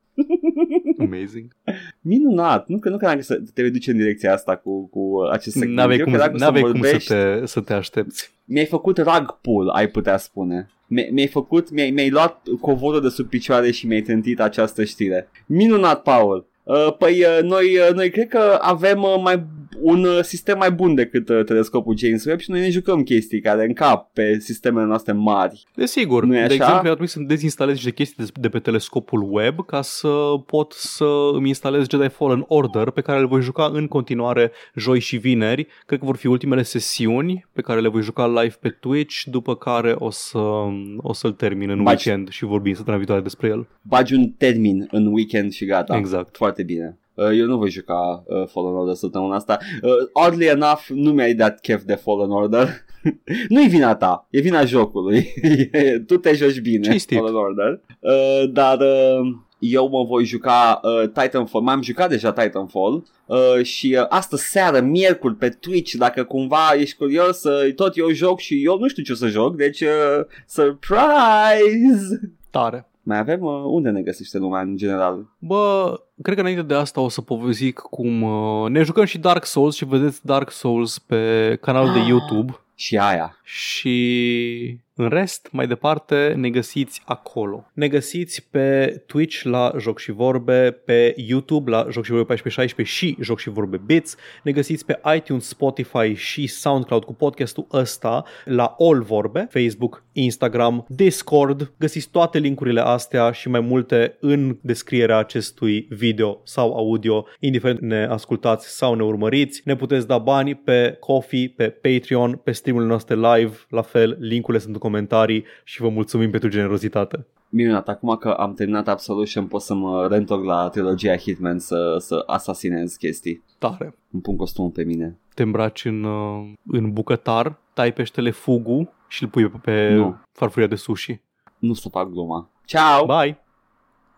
Amazing. Minunat, nu, că nu credeam că să te duce în direcția asta cu, cu acest segment. N-aveai Eu cum, credeam că n-aveai cum să vorbești- te, să te aștepți. Mi-ai făcut rug pull, ai putea spune. Mi- Mi-ai făcut, mi-ai, mi-ai luat covorul de sub picioare și mi-ai trântit această știre. Minunat, Paul. Uh, păi uh, noi, uh, noi cred că avem uh, mai un uh, sistem mai bun decât uh, telescopul James Webb și noi ne jucăm chestii care încap pe sistemele noastre mari. Desigur, Nu-i de așa? exemplu, ar trebui să dezinstalez niște chestii de- de pe telescopul web ca să pot să îmi instalez Jedi Fallen Order pe care le voi juca în continuare joi și vineri. Cred că vor fi ultimele sesiuni pe care le voi juca live pe Twitch, după care o, să, o să-l termin în Baci- weekend și vorbim săptămâna viitoare despre el. Bagi un termin în weekend și gata. Exact. Foarte bine. Uh, Eu nu voi juca uh, Fallen Order săptămâna asta. Uh, oddly enough, nu mi-ai dat chef de Fallen Order. Nu-i vina ta, e vina jocului. tu te joci bine, Cinstit. Fallen Order. Uh, dar uh, eu mă voi juca uh, Titanfall. M-am jucat deja Titanfall. Uh, și uh, astă seară, miercuri, pe Twitch, dacă cumva ești curios, uh, tot eu joc și eu nu știu ce o să joc, deci uh, surprise! Tare. Mai avem uh, unde ne găsește lumea în general? Bă, cred că înainte de asta o să povăzic cum uh, ne jucăm și Dark Souls și vedeți Dark Souls pe canalul de Ah. YouTube. Și aia. Și în rest, mai departe, ne găsiți acolo. Ne găsiți pe Twitch la Joc și Vorbe, pe YouTube la Joc și Vorbe 1416 și Joc și Vorbe Bits. Ne găsiți pe iTunes, Spotify și SoundCloud cu podcastul ăsta la All Vorbe, Facebook, Instagram, Discord. Găsiți toate linkurile astea și mai multe în descrierea acestui video sau audio, indiferent ne ascultați sau ne urmăriți. Ne puteți da bani pe Coffee, pe Patreon, pe streamurile noastre live, la fel, linkurile sunt în comentarii și vă mulțumim pentru generozitate. Minunat, acum că am terminat Absolution pot să mă reîntorc la trilogia Hitman să, să asasinez chestii. Tare. Îmi pun costumul pe mine. Te îmbraci în, uh, în bucătar, tai peștele fugu și îl pui pe, pe Nu. farfuria de sushi. Nu să fac gluma. Ciao! Bye!